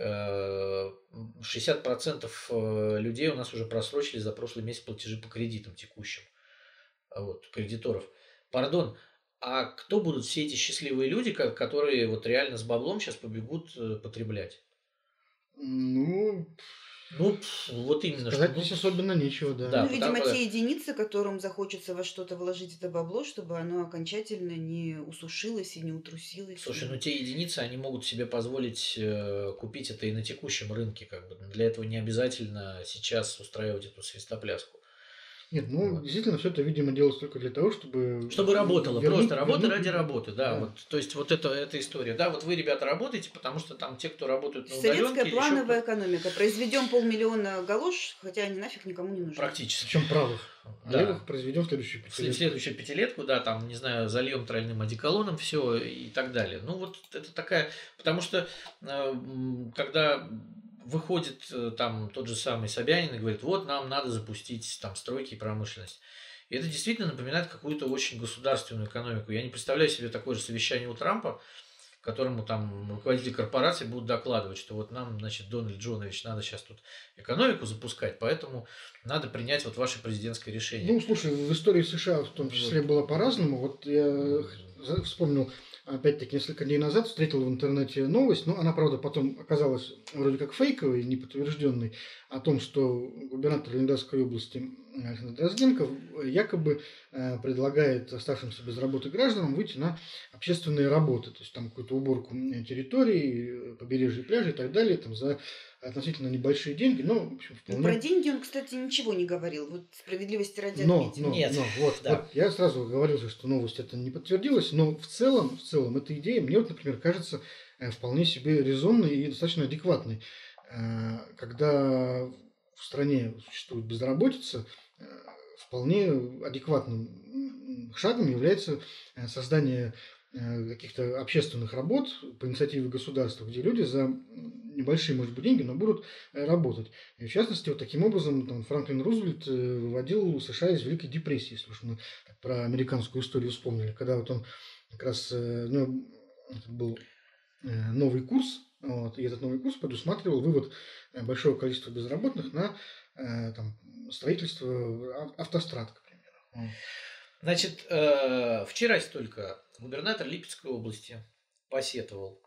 60% э, людей у нас уже просрочили за прошлый месяц платежи по кредитам текущим вот, кредиторов. Пардон, а кто будут все эти счастливые люди, которые вот реально с баблом сейчас побегут э, потреблять? Ну, ну, вот именно. Сказать что, здесь особенно нечего, да. да ну, видимо, те единицы, которым захочется во что-то вложить это бабло, чтобы оно окончательно не усушилось и не утрусилось. Слушай, ну те единицы, они могут себе позволить э, купить это и на текущем рынке. Как бы. Для этого не обязательно сейчас устраивать эту свистопляску. Нет, ну вот. действительно все это, видимо, делалось только для того, чтобы... Чтобы работало, вернуть, просто работа вернуть... ради работы, да, да. Вот, то есть вот это, эта история. Да, вот вы, ребята, работаете, потому что там те, кто работают на удаленке... Советская плановая еще... экономика. Произведем полмиллиона галош, хотя они нафиг никому не нужны. Практически. Причем правых. Да. Левых произведем следующую пятилетку. Следующую пятилетку, да, там, не знаю, зальем тройным одеколоном, все и так далее. Ну, вот это такая... Потому что, э, когда выходит э, там тот же самый Собянин и говорит, вот нам надо запустить там стройки и промышленность. И это действительно напоминает какую-то очень государственную экономику. Я не представляю себе такое же совещание у Трампа, которому там руководители корпораций будут докладывать, что вот нам, значит, Дональд Джонович, надо сейчас тут экономику запускать, поэтому надо принять вот ваше президентское решение. Ну, слушай, в истории США в том числе было по-разному. Вот я вспомнил опять-таки, несколько дней назад встретил в интернете новость, но она, правда, потом оказалась вроде как фейковой, неподтвержденной, о том, что губернатор Ленинградской области Александр Дрозденко якобы э, предлагает оставшимся без работы гражданам выйти на общественные работы, то есть там какую-то уборку территории, побережья пляжей и так далее, там за относительно небольшие деньги, но, в общем, вполне... Про деньги он, кстати, ничего не говорил. Вот справедливости ради но, отметим. Но, Нет. Но, вот, да. вот, я сразу говорил, что новость это не подтвердилась, но в целом, в целом, эта идея мне, вот, например, кажется э, вполне себе резонной и достаточно адекватной. Э, когда в стране существует безработица, э, вполне адекватным шагом является создание каких-то общественных работ по инициативе государства, где люди за небольшие, может быть, деньги, но будут э, работать. И в частности, вот таким образом там, Франклин Рузвельт э, выводил США из Великой депрессии, если уж мы про американскую историю вспомнили, когда вот он как раз, э, ну, был новый курс, вот, и этот новый курс предусматривал вывод большого количества безработных на там, строительство автострад, к примеру. Значит, вчера только губернатор Липецкой области посетовал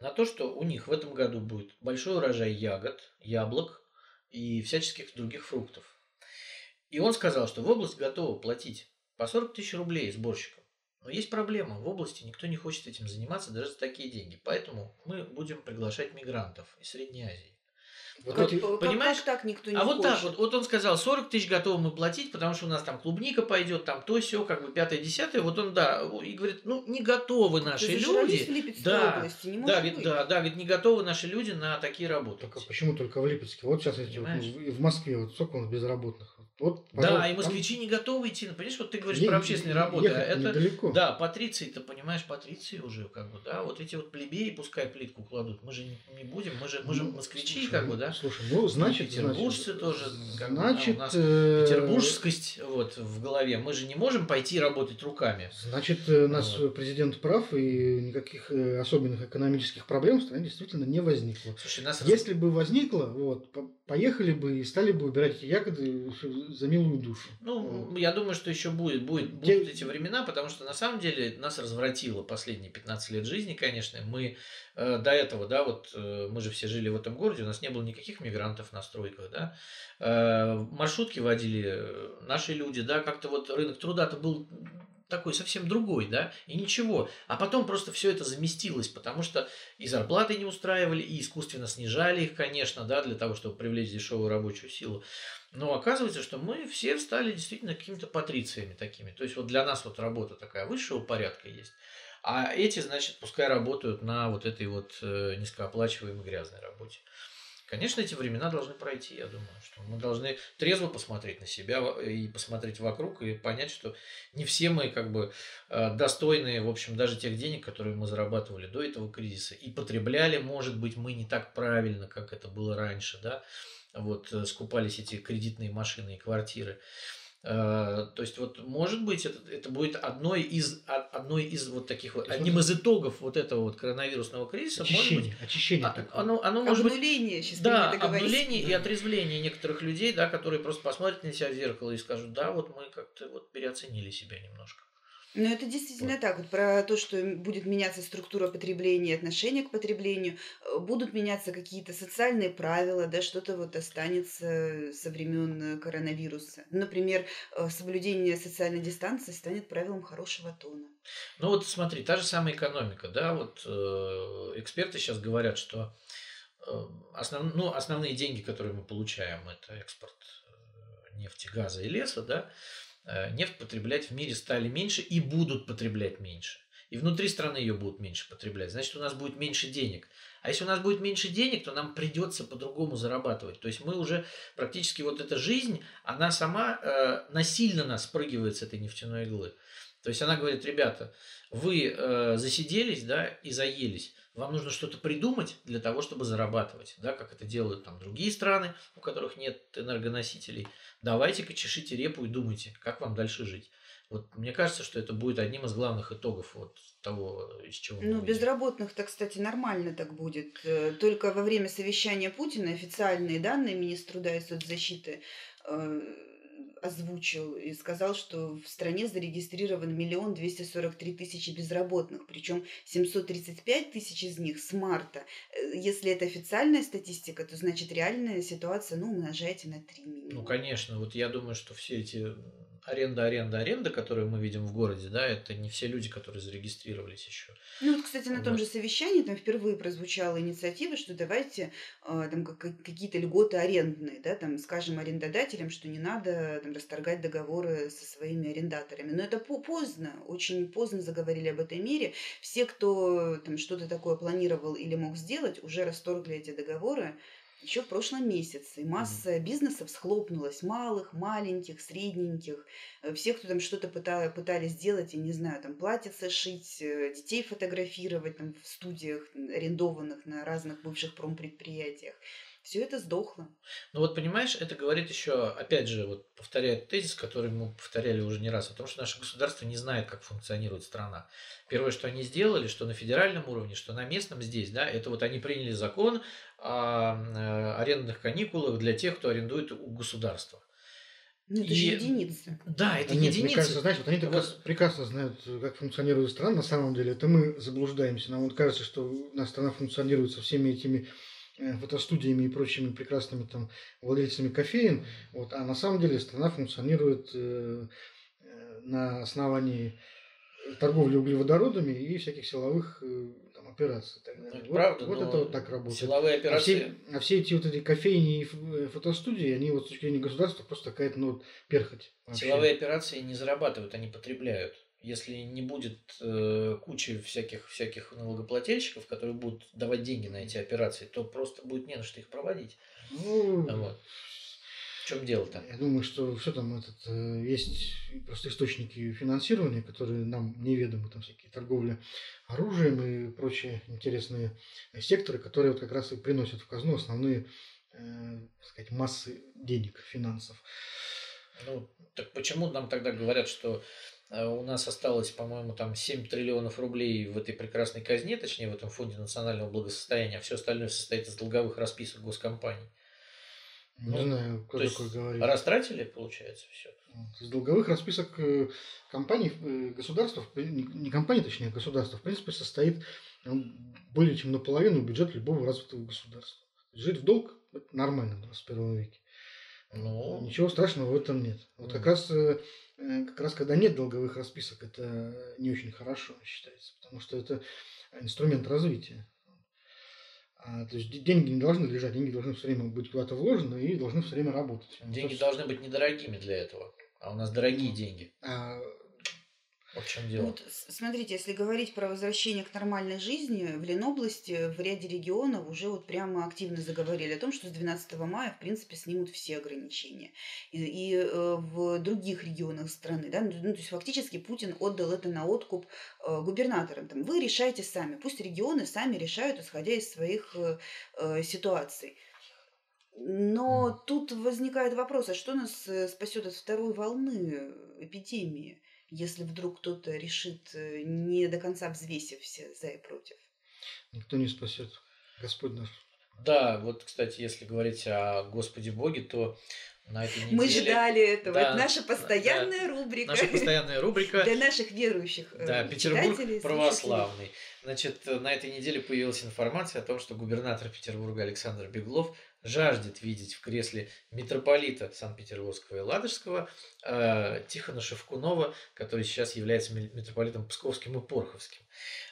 на то, что у них в этом году будет большой урожай ягод, яблок и всяческих других фруктов. И он сказал, что в область готова платить по 40 тысяч рублей сборщикам. Но есть проблема. В области никто не хочет этим заниматься даже за такие деньги. Поэтому мы будем приглашать мигрантов из Средней Азии. Вот как, эти, как, понимаешь? Как так никто не А вот так вот, вот он сказал, 40 тысяч готовы мы платить, потому что у нас там клубника пойдет, там то все, как бы пятое, десятое. Вот он, да, и говорит, ну не готовы наши Ты люди. да, области, не да, говорит, да, да, говорит, не готовы наши люди на такие работы. Так, а почему только в Липецке? Вот сейчас эти вот, в Москве вот сколько у нас безработных? Вот, да, и москвичи там... не готовы идти. Ну, понимаешь, вот ты говоришь е- про общественные работы. А это, недалеко. Да, патриции, ты понимаешь, патриции уже, как бы, да, вот эти вот плебеи пускай плитку кладут. Мы же не, не будем, мы же, мы же ну, москвичи, слушай, как бы, да. Слушай, ну, значит, петербуржцы значит, тоже, как значит, бы, да, у нас э... петербургскость вот в голове. Мы же не можем пойти работать руками. Значит, э, вот. президент прав и никаких э, особенных экономических проблем в стране действительно не возникло. Слушай, нас Если раз... бы возникло, вот, поехали бы и стали бы убирать эти ягоды за милую душу. Ну, я думаю, что еще будет, будет, будут эти времена, потому что на самом деле нас развратило последние 15 лет жизни, конечно. Мы э, до этого, да, вот э, мы же все жили в этом городе, у нас не было никаких мигрантов на стройках, да. Э, маршрутки водили э, наши люди, да, как-то вот рынок труда-то был такой совсем другой, да, и ничего. А потом просто все это заместилось, потому что и зарплаты не устраивали, и искусственно снижали их, конечно, да, для того, чтобы привлечь дешевую рабочую силу. Но оказывается, что мы все стали действительно какими-то патрициями такими. То есть вот для нас вот работа такая высшего порядка есть. А эти, значит, пускай работают на вот этой вот э, низкооплачиваемой грязной работе. Конечно, эти времена должны пройти, я думаю, что мы должны трезво посмотреть на себя и посмотреть вокруг и понять, что не все мы как бы э, достойны, в общем, даже тех денег, которые мы зарабатывали до этого кризиса. И потребляли, может быть, мы не так правильно, как это было раньше, да, вот э, скупались эти кредитные машины и квартиры. Э, то есть вот может быть это, это будет одной из одной из вот таких вот одним из итогов вот этого вот коронавирусного кризиса очищение, может быть. очищение а, оно оно может обнуление, быть да обнуление и отрезвление некоторых людей да которые просто посмотрят на себя в зеркало и скажут да вот мы как-то вот переоценили себя немножко Ну, это действительно так. Вот про то, что будет меняться структура потребления, отношение к потреблению, э, будут меняться какие-то социальные правила, да, что-то вот останется со времен коронавируса. Например, э, соблюдение социальной дистанции станет правилом хорошего тона. Ну вот смотри, та же самая экономика, да, вот э, эксперты сейчас говорят, что э, основ, ну, основные деньги, которые мы получаем, это экспорт э, нефти, газа и леса, да, нефть потреблять в мире стали меньше и будут потреблять меньше. И внутри страны ее будут меньше потреблять. Значит, у нас будет меньше денег. А если у нас будет меньше денег, то нам придется по-другому зарабатывать. То есть мы уже практически вот эта жизнь, она сама э, насильно нас спрыгивает с этой нефтяной иглы. То есть она говорит, ребята, вы э, засиделись, да, и заелись. Вам нужно что-то придумать для того, чтобы зарабатывать, да, как это делают там другие страны, у которых нет энергоносителей. Давайте-ка чешите репу и думайте, как вам дальше жить. Вот мне кажется, что это будет одним из главных итогов вот того, из чего Ну, безработных-то, кстати, нормально так будет. Э, Только во время совещания Путина официальные данные министр труда и соцзащиты э, озвучил и сказал, что в стране зарегистрирован миллион двести сорок три тысячи безработных, причем 735 тысяч из них с марта. Э, Если это официальная статистика, то значит реальная ситуация, ну, умножайте на три. Ну, конечно, вот я думаю, что все эти аренда, аренда, аренда, которые мы видим в городе, да, это не все люди, которые зарегистрировались еще. Ну вот, кстати, на том Вот. же совещании там впервые прозвучала инициатива, что давайте а, там как- как- какие-то льготы арендные, да, там скажем арендодателям, что не надо там расторгать договоры со своими арендаторами. Но это по- поздно, очень поздно заговорили об этой мере. Все, кто там что-то такое планировал или мог сделать, уже расторгли эти договоры еще в прошлом месяце. И масса бизнесов схлопнулась, малых, маленьких, средненьких. Э, Все, кто там что-то пыта- пытались сделать, я не знаю, там платьица шить, э, детей фотографировать там в студиях арендованных на разных бывших промпредприятиях. Все это сдохло. Ну вот понимаешь, это говорит еще, опять же, вот повторяет тезис, который мы повторяли уже не раз, о том, что наше государство не знает, как функционирует страна. Первое, что они сделали, что на федеральном уровне, что на местном здесь, да, это вот они приняли закон о э, арендных каникулах для тех, кто арендует у государства. Ну, это же И- единицы. Да, это нет, единицы. мне кажется, знаешь, вот они Вот. прекрасно знают, как функционирует страна. На самом деле, это мы заблуждаемся. Нам вот кажется, что у нас страна функционирует со всеми этими э, фотостудиями и прочими прекрасными там владельцами кофеин. Вот, а на самом деле страна функционирует э, э, на основании торговли углеводородами и всяких силовых э, там, операций. и так. Ну, это вот правда, вот это вот так работает. Силовые А операции. все, а все эти вот эти кофейни и э, фотостудии, они вот с точки зрения государства просто какая-то ну, вот перхоть. вообще. Силовые операции не зарабатывают, они потребляют. Если не будет э, кучи всяких, всяких налогоплательщиков, которые будут давать деньги на эти операции, то просто будет не на что их проводить. Ну, А Вот. В чем дело-то? Я думаю, что все там этот, э, есть просто источники финансирования, которые нам неведомы, там всякие торговля оружием и прочие интересные секторы, которые вот как раз и приносят в казну основные э, сказать, массы денег, финансов. Ну, так почему нам тогда говорят, что э, у нас осталось, по-моему, там 7 триллионов рублей в этой прекрасной казне, точнее, в этом фонде национального благосостояния, а все остальное состоит из долговых расписок госкомпаний. Не Ну, знаю, кто То есть такой говорит. растратили, получается, все. Из долговых расписок э, компаний, э, государства, не компаний, точнее, государства, в принципе, состоит ну, более чем наполовину бюджет любого развитого государства. Жить в долг – это нормально в 21 веке. Ну. Ничего страшного в этом нет. Вот как раз, э, э, как раз когда нет долговых расписок, это не очень хорошо считается, потому что это инструмент развития. А, то есть де- деньги не должны лежать, деньги должны все время быть куда-то вложены и должны все время работать. Деньги есть, должны быть недорогими для этого. А у нас дорогие деньги. а, Вот в чем Ну дело. Вот, смотрите, если говорить про возвращение к нормальной жизни, в Ленобласти в ряде регионов уже вот прямо активно заговорили о том, что с 12 мая, в принципе, снимут все ограничения. И, и, э, в других регионах страны, да, ну, то есть фактически Путин отдал это на откуп э, губернаторам. Там, вы решайте сами, пусть регионы сами решают, исходя из своих э, э, ситуаций. Но тут возникает вопрос, а что нас спасет от второй волны эпидемии, если вдруг кто-то решит, э, не до конца взвесив все за и против? никто не спасет. Господь наш. Да, вот, кстати, если говорить о Господе Боге, то на этой неделе. Мы ждали этого. Да, Это наша постоянная да, рубрика. Наша постоянная рубрика. Для наших верующих э, Да, Петербург читателей, православный. Значит, на этой неделе появилась информация о том, что губернатор Петербурга Александр Беглов жаждет видеть в кресле митрополита Санкт-Петербургского и Ладожского э, Тихона Шевкунова, который сейчас является ми- митрополитом Псковским и Порховским.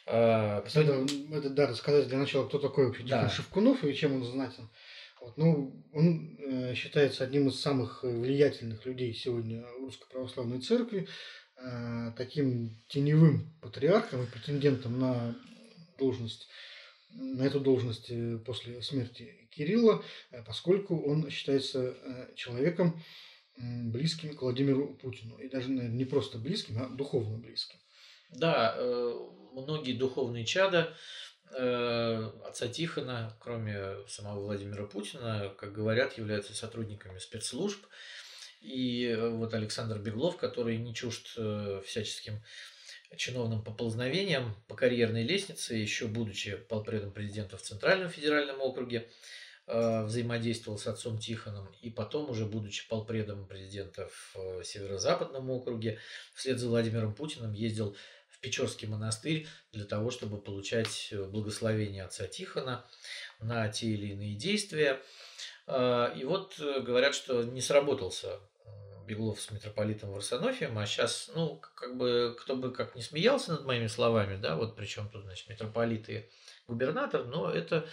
Э, Это, это, да, рассказать для начала, кто такой вообще Да. Тихон Шевкунов и чем он знатен. Вот, ну, он э, считается одним из самых э, влиятельных людей сегодня Русской Православной Церкви, э, таким теневым патриархом и претендентом на должность, на эту должность э, после смерти Кирилла, э, поскольку он считается э, человеком близким к Владимиру Путину. И даже, наверное, не просто близким, а духовно близким. Да, э, многие духовные чада отца Тихона, кроме самого Владимира Путина, как говорят, являются сотрудниками спецслужб. И вот Александр Беглов, который не чужд всяческим чиновным поползновениям по карьерной лестнице, еще будучи полпредом президента в Центральном федеральном округе, э, взаимодействовал с отцом Тихоном, и потом, уже будучи полпредом президента в э, Северо-Западном округе, вслед за Владимиром Путиным ездил в Печорский монастырь для того, чтобы получать э, благословение отца Тихона на те или иные действия. И вот говорят, что не сработался Беглов с митрополитом Варсонофием, а сейчас, ну, как бы, кто бы как не смеялся над моими словами, да, вот причем тут, значит, митрополит и губернатор, но это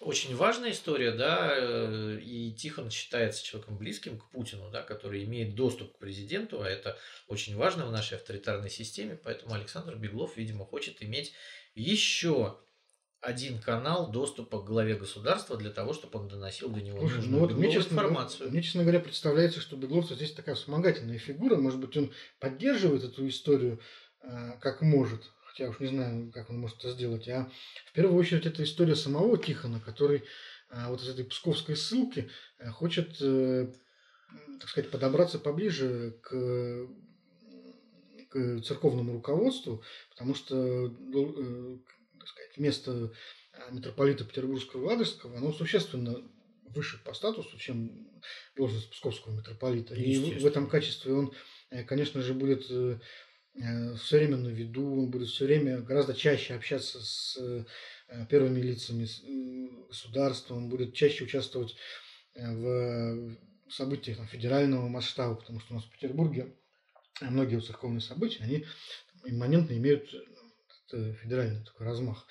очень важная история, да, э, и Тихон считается человеком близким к Путину, да, который имеет доступ к президенту, а это очень важно в нашей авторитарной системе, поэтому Александр Беглов, видимо, хочет иметь еще один канал доступа к главе государства для того, чтобы он доносил до него Слушай, нужную ну вот мне, честно, информацию. мне, честно говоря, представляется, что Беглов здесь такая вспомогательная фигура. Может быть, он поддерживает эту историю э, как может. Хотя уж не знаю, как он может это сделать. А в первую очередь это история самого Тихона, который э, вот из этой псковской ссылки э, хочет, э, так сказать, подобраться поближе к, к церковному руководству, потому что, э, сказать, место а митрополита Петербургского и Ладожского, оно существенно выше по статусу, чем должность псковского митрополита. И в- этом качестве он, э, конечно же, будет все время на виду, он будет все время гораздо чаще общаться с э, первыми лицами э, государства, он будет чаще участвовать э, в событиях там, федерального масштаба, потому что у нас в Петербурге э, многие церковные события, они имманентно имеют э, федеральный такой размах.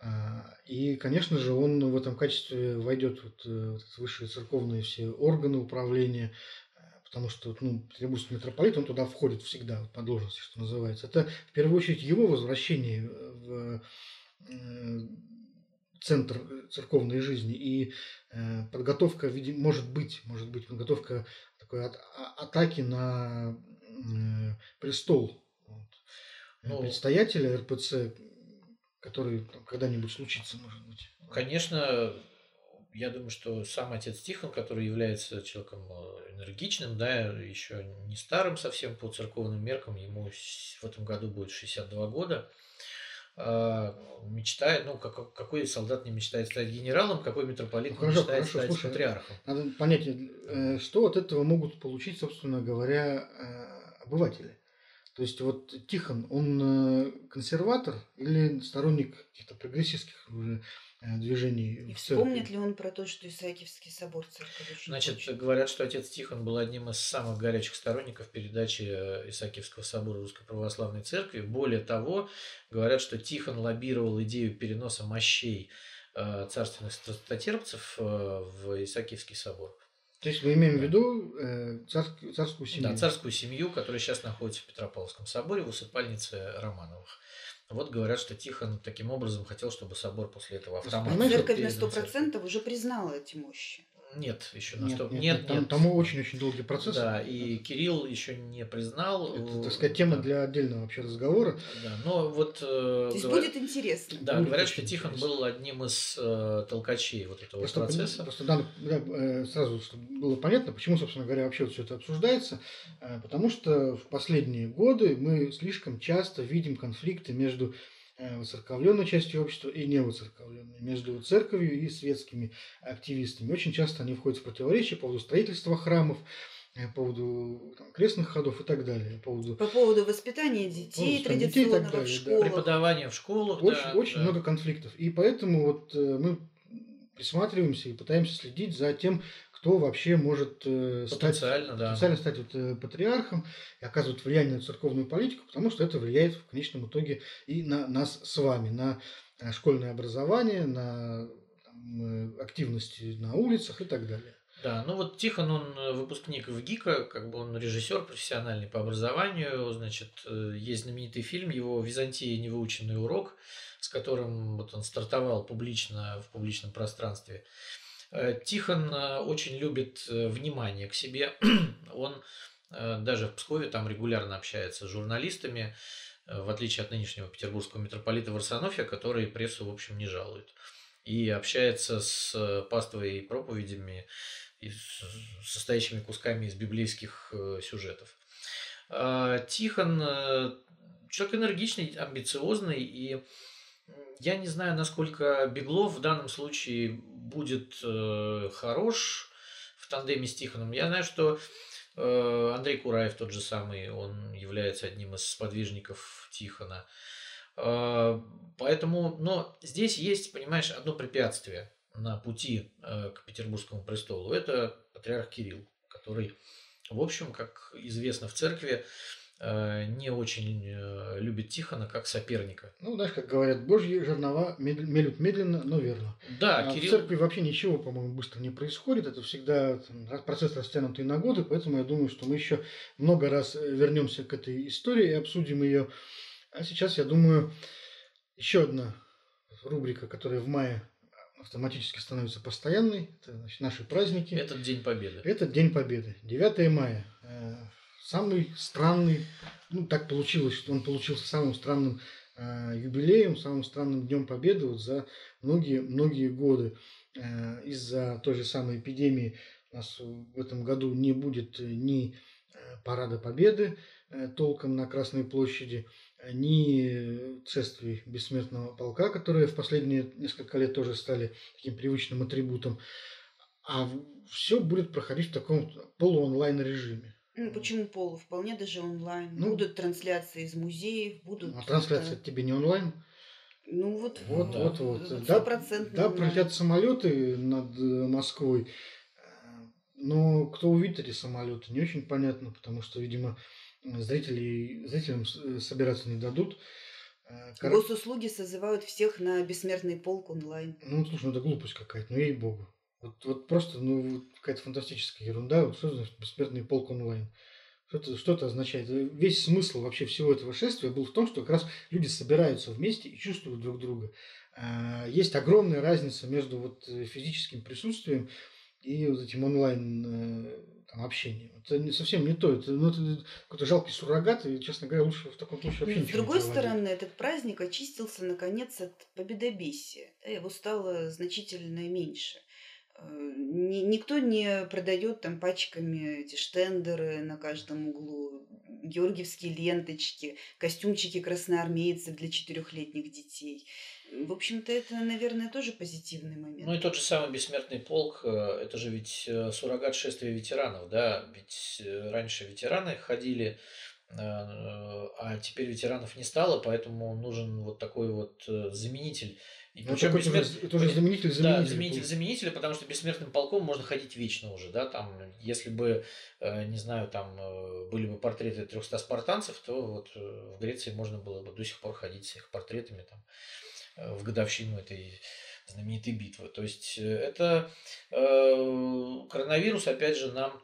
А, И, конечно же, он в этом качестве войдет вот, э, высшие церковные все органы управления, э, потому что ну, Петербургский митрополит, он туда входит всегда по должности, что называется. Это в первую очередь его возвращение в э, центр церковной жизни и э, подготовка, может быть, может быть подготовка такой а- атаки на э, престол вот, Ну, предстоятеля РПЦ, который там когда-нибудь случится, может быть. Конечно, я думаю, что сам отец Тихон, который является человеком э, энергичным, да, еще не старым совсем по церковным меркам, ему в этом году будет 62 года, а, мечтает, ну, как- какой солдат не мечтает стать генералом, какой митрополит Ну, не хорошо, мечтает хорошо, стать слушай, патриархом. Надо понять, э, что от этого могут получить, собственно говоря, э, обыватели. То есть вот Тихон, он э, консерватор или сторонник каких-то прогрессистских э, движений И вспомнит ли он про то, что Исаакиевский собор церковь очень Значит, хочет? говорят, что отец Тихон был одним из самых горячих сторонников передачи э, Исаакиевского собора Русской Православной Церкви. Более того, говорят, что Тихон лоббировал идею переноса мощей царственных страстотерпцев э, в Исаакиевский собор. То есть мы имеем в виду э, царск- царскую семью. Да, царскую семью, которая сейчас находится в Петропавловском соборе в усыпальнице Романовых. Вот говорят, что Тихон таким образом хотел, чтобы собор после этого был Церковь на сто процентов уже признала эти мощи. Нет, еще на Нет, сто- нет, нет, нет, там, нет. там очень-очень долгий процесс. Да, и Кирилл еще не признал. Это, э, так сказать, тема да, для отдельного вообще разговора. Да, но вот... э, То есть говоря- будет интересно. Да, Будет говорят, что Тихон интересно. был одним из э, толкачей вот этого Просто, процесса. просто надо да, э, сразу, чтобы было понятно, почему, собственно говоря, вообще вот все это обсуждается. Потому что в последние годы мы слишком часто видим конфликты между воцерковленной частью общества и невоцерковленной, между церковью и светскими активистами. Очень часто они входят в противоречие по поводу строительства храмов, э, по поводу там, крестных ходов и так далее. По поводу, По поводу воспитания детей воспитания детей и так традиционного в далее, да. школах. Преподавание в школах. очень, да, очень да. много конфликтов. И поэтому вот э, мы присматриваемся и пытаемся следить за тем, кто вообще может э, стать Потенциально, да. потенциально стать вот, э, патриархом и оказывать влияние на церковную политику, потому что это влияет в конечном итоге и на нас с вами, на э, школьное образование, на там, э, активности на улицах и так далее. Да, ну вот Тихон, он выпускник ВГИКа, как бы он режиссер профессиональный по образованию, значит, есть знаменитый фильм его «Византия. Невыученный урок», с которым вот он стартовал публично в публичном пространстве. Э, Тихон э, очень любит э, внимание к себе. <clears throat> Он даже в Пскове там регулярно общается с журналистами, в отличие от нынешнего петербургского митрополита Варсонофия, который прессу, в общем, не жалует. И общается с паствой и проповедями, и состоящими кусками из библейских сюжетов. А, Тихон человек энергичный, амбициозный, и я не знаю, насколько Беглов в данном случае будет э, хорош в тандеме с Тихоном. Я знаю, что э, Андрей Кураев тот же самый, он является одним из сподвижников Тихона. Э, Поэтому, но здесь есть, понимаешь, одно препятствие на пути э, к Петербургскому престолу. Это патриарх Кирилл, который, в общем, как известно в церкви, не очень э, любит Тихона как соперника. Ну, знаешь, как говорят, божьи жернова мелют медленно, но верно. Да, А В Кирилл... церкви вообще ничего, по-моему, быстро не происходит. Это всегда там, процесс растянутый на годы, поэтому я думаю, что мы еще много раз э, вернемся к этой истории и обсудим ее. А сейчас, я думаю, еще одна рубрика, которая в мае автоматически становится постоянной. Это значит, наши праздники. Этот День Победы. Это День Победы, 9 мая. Самый странный, ну так получилось, что он получился самым странным э, юбилеем, самым странным Днем Победы вот за многие-многие годы. Э, Из-за той же самой эпидемии у нас в этом году не будет э, ни э, парада Победы э, толком на Красной площади, э, ни шествий бессмертного полка, которые в последние несколько лет тоже стали таким привычным атрибутом. А все будет проходить в таком полуонлайн режиме. Ну, почему полу? Вполне даже онлайн. Ну, будут трансляции из музеев, будут... А трансляция э, тебе не онлайн? Ну вот, Вот, да. вот, вот. Да, Стопроцентно да, онлайн. пролетят самолеты над э, Москвой. Э, Но кто увидит эти самолеты, не очень понятно, потому что, видимо, зрителей, зрителям э, собираться не дадут. Э, кор- Госуслуги созывают всех на бессмертный полк онлайн. Ну, слушай, ну это глупость какая-то, ну ей-богу. Вот, вот просто, ну, вот какая-то фантастическая ерунда. Вот что значит бессмертный полк онлайн? Что это, что это означает? Э, Весь смысл вообще всего этого шествия был в том, что как раз люди собираются вместе и чувствуют друг друга. А, Есть огромная разница между вот э, физическим присутствием и вот этим онлайн э, там, общением. Это не, совсем не то. Это, ну, это какой-то жалкий суррогат, и, честно говоря, лучше в таком случае вообще С не другой проводить. стороны, этот праздник очистился наконец от победобесия. Да, его стало значительно меньше. Э, ни- никто не продает там пачками эти штендеры на каждом углу, георгиевские ленточки, костюмчики красноармейцев для четырехлетних детей. В общем-то, это, наверное, тоже позитивный момент. Ну и тот же самый бессмертный полк, э, это же ведь э, суррогат шествия ветеранов, да, ведь э, раньше ветераны ходили, э, а теперь ветеранов не стало, поэтому нужен вот такой вот э, заменитель. Ну, причем бессмер- уже- это уже заменитель Да, заменителя. заменитель заменителя, потому что бессмертным полком можно ходить вечно уже, да, там, если бы, э, не знаю, там э, были бы портреты 300 спартанцев, то вот э, в Греции можно было бы до сих пор ходить с их портретами там в годовщину этой знаменитой битвы. То есть это коронавирус, опять же, нам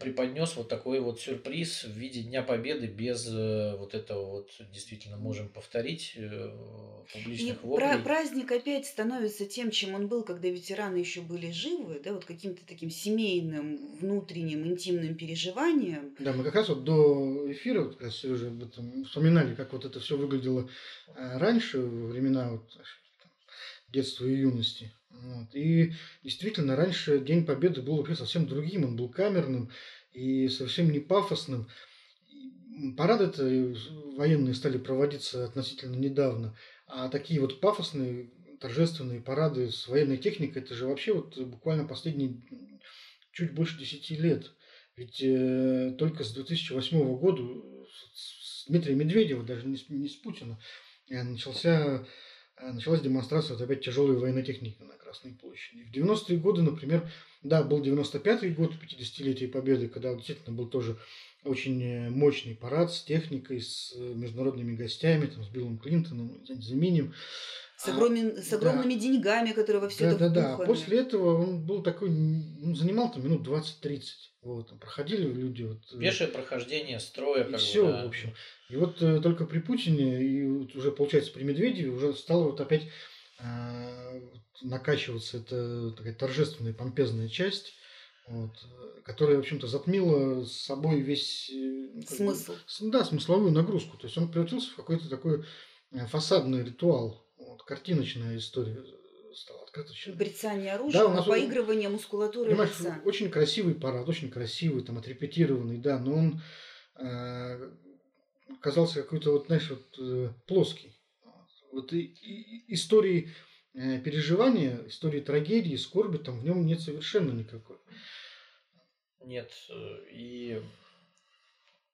преподнес вот такой вот сюрприз в виде Дня Победы без э, вот этого вот действительно можем повторить э, И публичных пра- воплей. праздник опять становится тем, чем он был, когда ветераны еще были живы, да, вот каким-то таким семейным, внутренним, интимным переживанием. Да, мы как раз вот до эфира, вот как раз Сережа об этом вспоминали, как вот это все выглядело э, раньше, во времена вот детства и юности. Вот. И действительно, раньше День Победы был вообще совсем другим, он был камерным и совсем не пафосным. Парады военные стали проводиться относительно недавно, а такие вот пафосные торжественные парады с военной техникой, это же вообще вот буквально последние чуть больше 10 лет. Ведь э, только с 2008 года с Дмитрия Медведева, даже не с, не с Путина, э, начался, э, началась демонстрация вот опять тяжелой военной техники на Красной площади. В 90-е годы, например, да, был 95-й год, 50-летие Победы, когда действительно был тоже очень э, мощный парад с техникой, с э, международными гостями, там, с Биллом Клинтоном, с Минем. С, огромными, а, с огромными да. деньгами, которые во все да, это Да, да, После этого он был такой, он занимал там минут 20-30. Вот, там проходили люди. Вот, э, Пешее прохождение строя. И все, да. в общем. И вот э, только при Путине, и вот уже, получается, при Медведеве уже стало вот опять э, накачиваться эта такая торжественная, помпезная часть вот, которая, в общем-то, затмила с собой весь... Э, Смысл. Да, смысловую нагрузку. То есть он превратился в какой-то такой э, фасадный ритуал, вот, картиночная история стала открыта. Брецание оружия, да, у нас поигрывание мускулатуры понимаешь, лица. Очень красивый парад, очень красивый, там, отрепетированный, да, но он э, казался какой-то, вот, знаешь, вот, э, плоский. Вот и, и, истории э, переживания, истории трагедии, скорби там в нем нет совершенно никакой. Нет. Э, и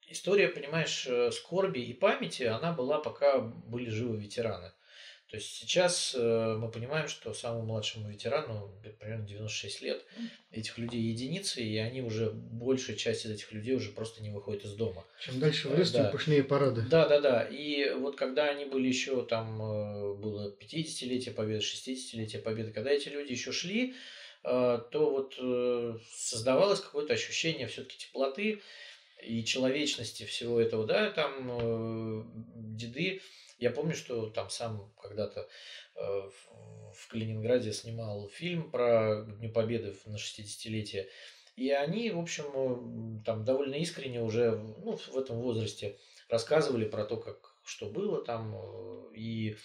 история, понимаешь, э, скорби и памяти, она была, пока были живы ветераны. То есть сейчас э, мы понимаем, что самому младшему ветерану примерно 96 лет, этих людей единицы, и они уже, большая часть из этих людей уже просто не выходит из дома. Чем дальше в лес, да. тем пышнее парады. Да, да, да. И вот когда они были еще, там было 50-летие Победы, 60-летие Победы, когда эти люди еще шли, то вот э, создавалось какое-то ощущение все-таки теплоты и человечности всего этого, да, там э, деды, я помню, что там сам когда-то э, в Калининграде снимал фильм про Дню Победы на 60-летие, и они, в общем, там довольно искренне уже ну, в этом возрасте рассказывали про то, как что было там, и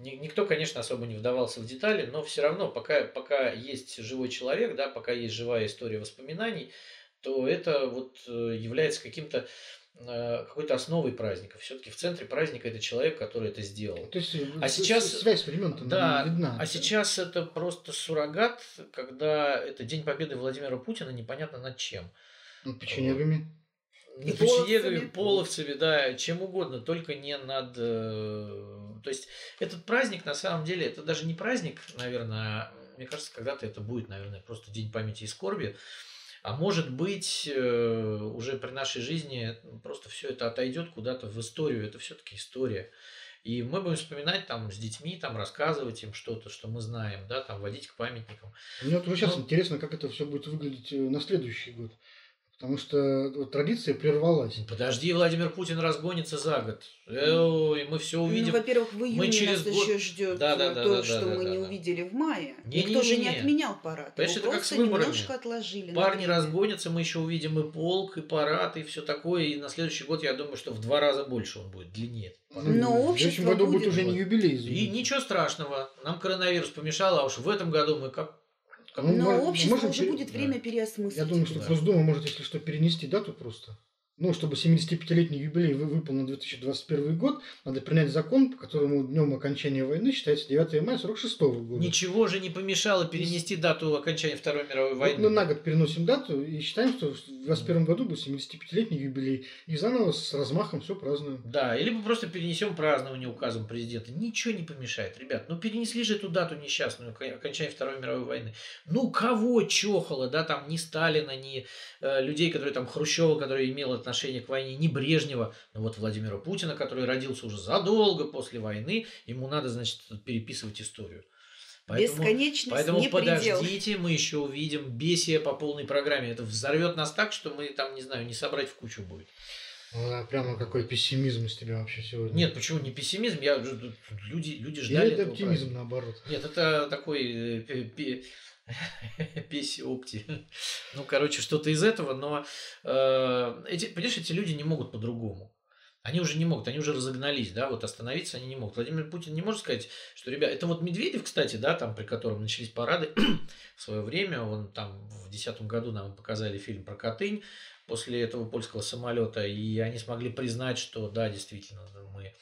Никто, конечно, особо не вдавался в детали, но все равно, пока, пока есть живой человек, да, пока есть живая история воспоминаний, то это вот э, является каким-то э, какой-то основой праздника. Все-таки в центре праздника это человек, который это сделал. То есть а сейчас связь времен да, видна. А сейчас это просто суррогат, когда это День Победы Владимира Путина, непонятно над чем. Над печенегами. Над печенегами, половцами, да, чем угодно, только не над э, то есть этот праздник на самом деле, это даже не праздник, наверное, мне кажется, когда-то это будет, наверное, просто день памяти и скорби. А может быть, э, уже при нашей жизни просто все это отойдет куда-то в историю. Это все-таки история. И мы будем вспоминать там с детьми, там рассказывать им что-то, что мы знаем, да, там водить к памятникам. Мне вот сейчас Но... интересно, как это все будет выглядеть э, на следующий год. Потому что вот, традиция прервалась. Подожди, Владимир Путин разгонится за год. Ой, мы все ну, увидим. Ну, во-первых, в июне мы через нас год... еще ждет да, да, да, то, да, что да, мы да, не да. увидели в мае. Не, Никто не, же не, не отменял парад. Понимаешь, это как с выборами. немножко отложили. Парни разгонятся, мы еще увидим и полк, и парад, и все такое. И на следующий год, я думаю, что в два раза больше он будет, длиннее. Но ну, общество В следующем году будет, будет уже не юбилей. И ничего страшного. Нам коронавирус помешал, а уж в этом году мы как ну, Но общество можем уже будет время да. переосмыслить. Я думаю, что да. Госдума может, если что, перенести дату просто ну, чтобы 75-летний юбилей выпал на 2021 год, надо принять закон, по которому днем окончания войны считается 9 мая 46 года. Ничего же не помешало перенести дату окончания Второй мировой войны. Вот мы на год переносим дату и считаем, что в 2021 году будет 75-летний юбилей. И заново с размахом все празднуем. Да, или мы просто перенесем празднование указом президента. Ничего не помешает, ребят. Ну, перенесли же эту дату несчастную, окончания Второй мировой войны. Ну, кого чохало, да, там ни Сталина, ни э, людей, которые там Хрущева, который имел это отношение к войне, ни Брежнева, но вот Владимира Путина, который родился уже задолго после войны, ему надо, значит, переписывать историю. Поэтому, Бесконечность поэтому не подождите, предел. мы еще увидим бесие по полной программе. Это взорвет нас так, что мы там, не знаю, не собрать в кучу будет. А, прямо какой пессимизм из тебя вообще сегодня. Нет, почему не пессимизм? Я, люди, люди ждали. Или это оптимизм праздника. наоборот. Нет, это такой э, <laughs> Песи опти. Ну, короче, что-то из этого, но э, эти, понимаешь, эти люди не могут по-другому. Они уже не могут, они уже разогнались, да, вот остановиться они не могут. Владимир Путин не может сказать, что, ребят, это вот Медведев, кстати, да, там, при котором начались парады <clears throat> в свое время, он там в 2010 году нам показали фильм про Катынь, после этого польского самолета, и они смогли признать, что да, действительно, мы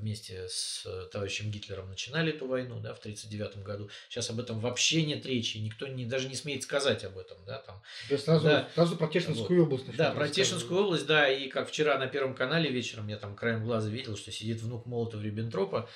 вместе с товарищем Гитлером начинали эту войну, да, в 1939 году. Сейчас об этом вообще нет речи, никто не, даже не смеет сказать об этом, да, там. Я сразу, Да. сразу про Тешинскую область. начну Да, про. Тешинскую область, да, и как вчера на Первом канале вечером я там краем глаза видел, что сидит внук Молотова-Риббентропа, э,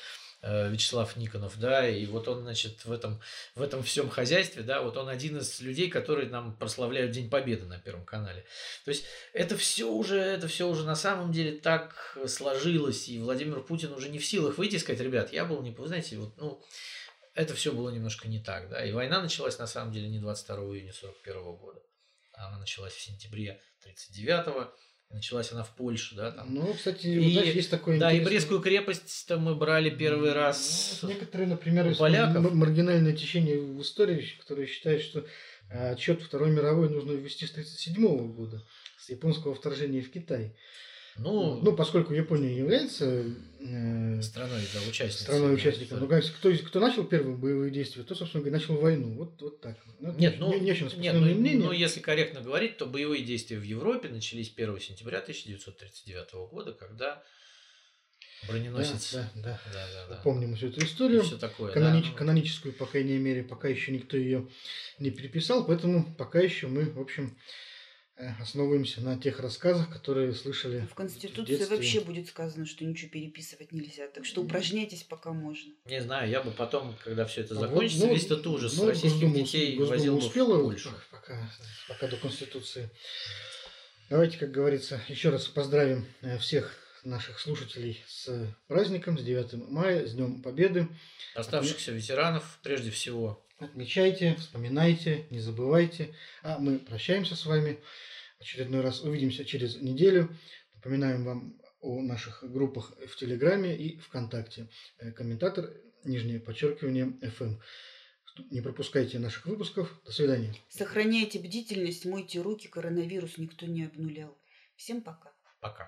Вячеслав Никонов, да, и вот он, значит, в этом, в этом всем хозяйстве, да, вот он один из людей, которые нам прославляют День Победы на Первом канале. То есть это все уже, это все уже на самом деле так сложилось, и Владимир Путин уже не в силах выйти и сказать, ребят, я был не, вы знаете, вот, ну, это все было немножко не так, да, и война началась на самом деле не 22 июня 41 года, она началась в сентябре 39 и началась она в Польше, да, там. Ну, кстати, И- знаешь, есть такое Да, и интересное- Брестскую крепость мы брали первый раз. Ну, Некоторые, например, поляков. маргинальное течение в истории, которые считают, что э, отчет Второй мировой нужно ввести с 1937 года, с японского вторжения в Китай. Ну, Ну, поскольку Япония является э, страной, да, участницей. страной да, участником, ну, кто, кто начал первые боевые действия, то, собственно говоря, начал войну. Вот, вот так. Ну, Нет, ну, не, не очень нет, ну, мнение. ну, если корректно говорить, то боевые действия в Европе начались 1 сентября 1939 года, когда броненосец... Да, да, да, да. да. Помним всю эту историю. Все такое. Канонич- да, ну, Каноническую, по крайней мере, пока еще никто ее не переписал, поэтому пока еще мы, в общем, основываемся на тех рассказах, которые слышали В Конституции детстве. вообще будет сказано, что ничего переписывать нельзя. Так что упражняйтесь пока можно. Не знаю, я бы потом, когда все это Ну, закончится, ну, весь этот ужас ну, российских Госдума- детей Госдума возил бы успела в Польшу. Пока, пока до Конституции. Давайте, как говорится, еще раз поздравим э, всех наших слушателей с праздником, с 9 мая, с Днем Победы. Оставшихся ветеранов, прежде всего, Отмечайте, вспоминайте, не забывайте. А мы прощаемся с вами. Очередной раз увидимся через неделю. Напоминаем вам о наших группах в Телеграме и ВКонтакте. Э, Комментатор, нижнее подчеркивание, FM. Не пропускайте наших выпусков. До свидания. Сохраняйте бдительность, мойте руки, коронавирус никто не обнулял. Всем пока. пока.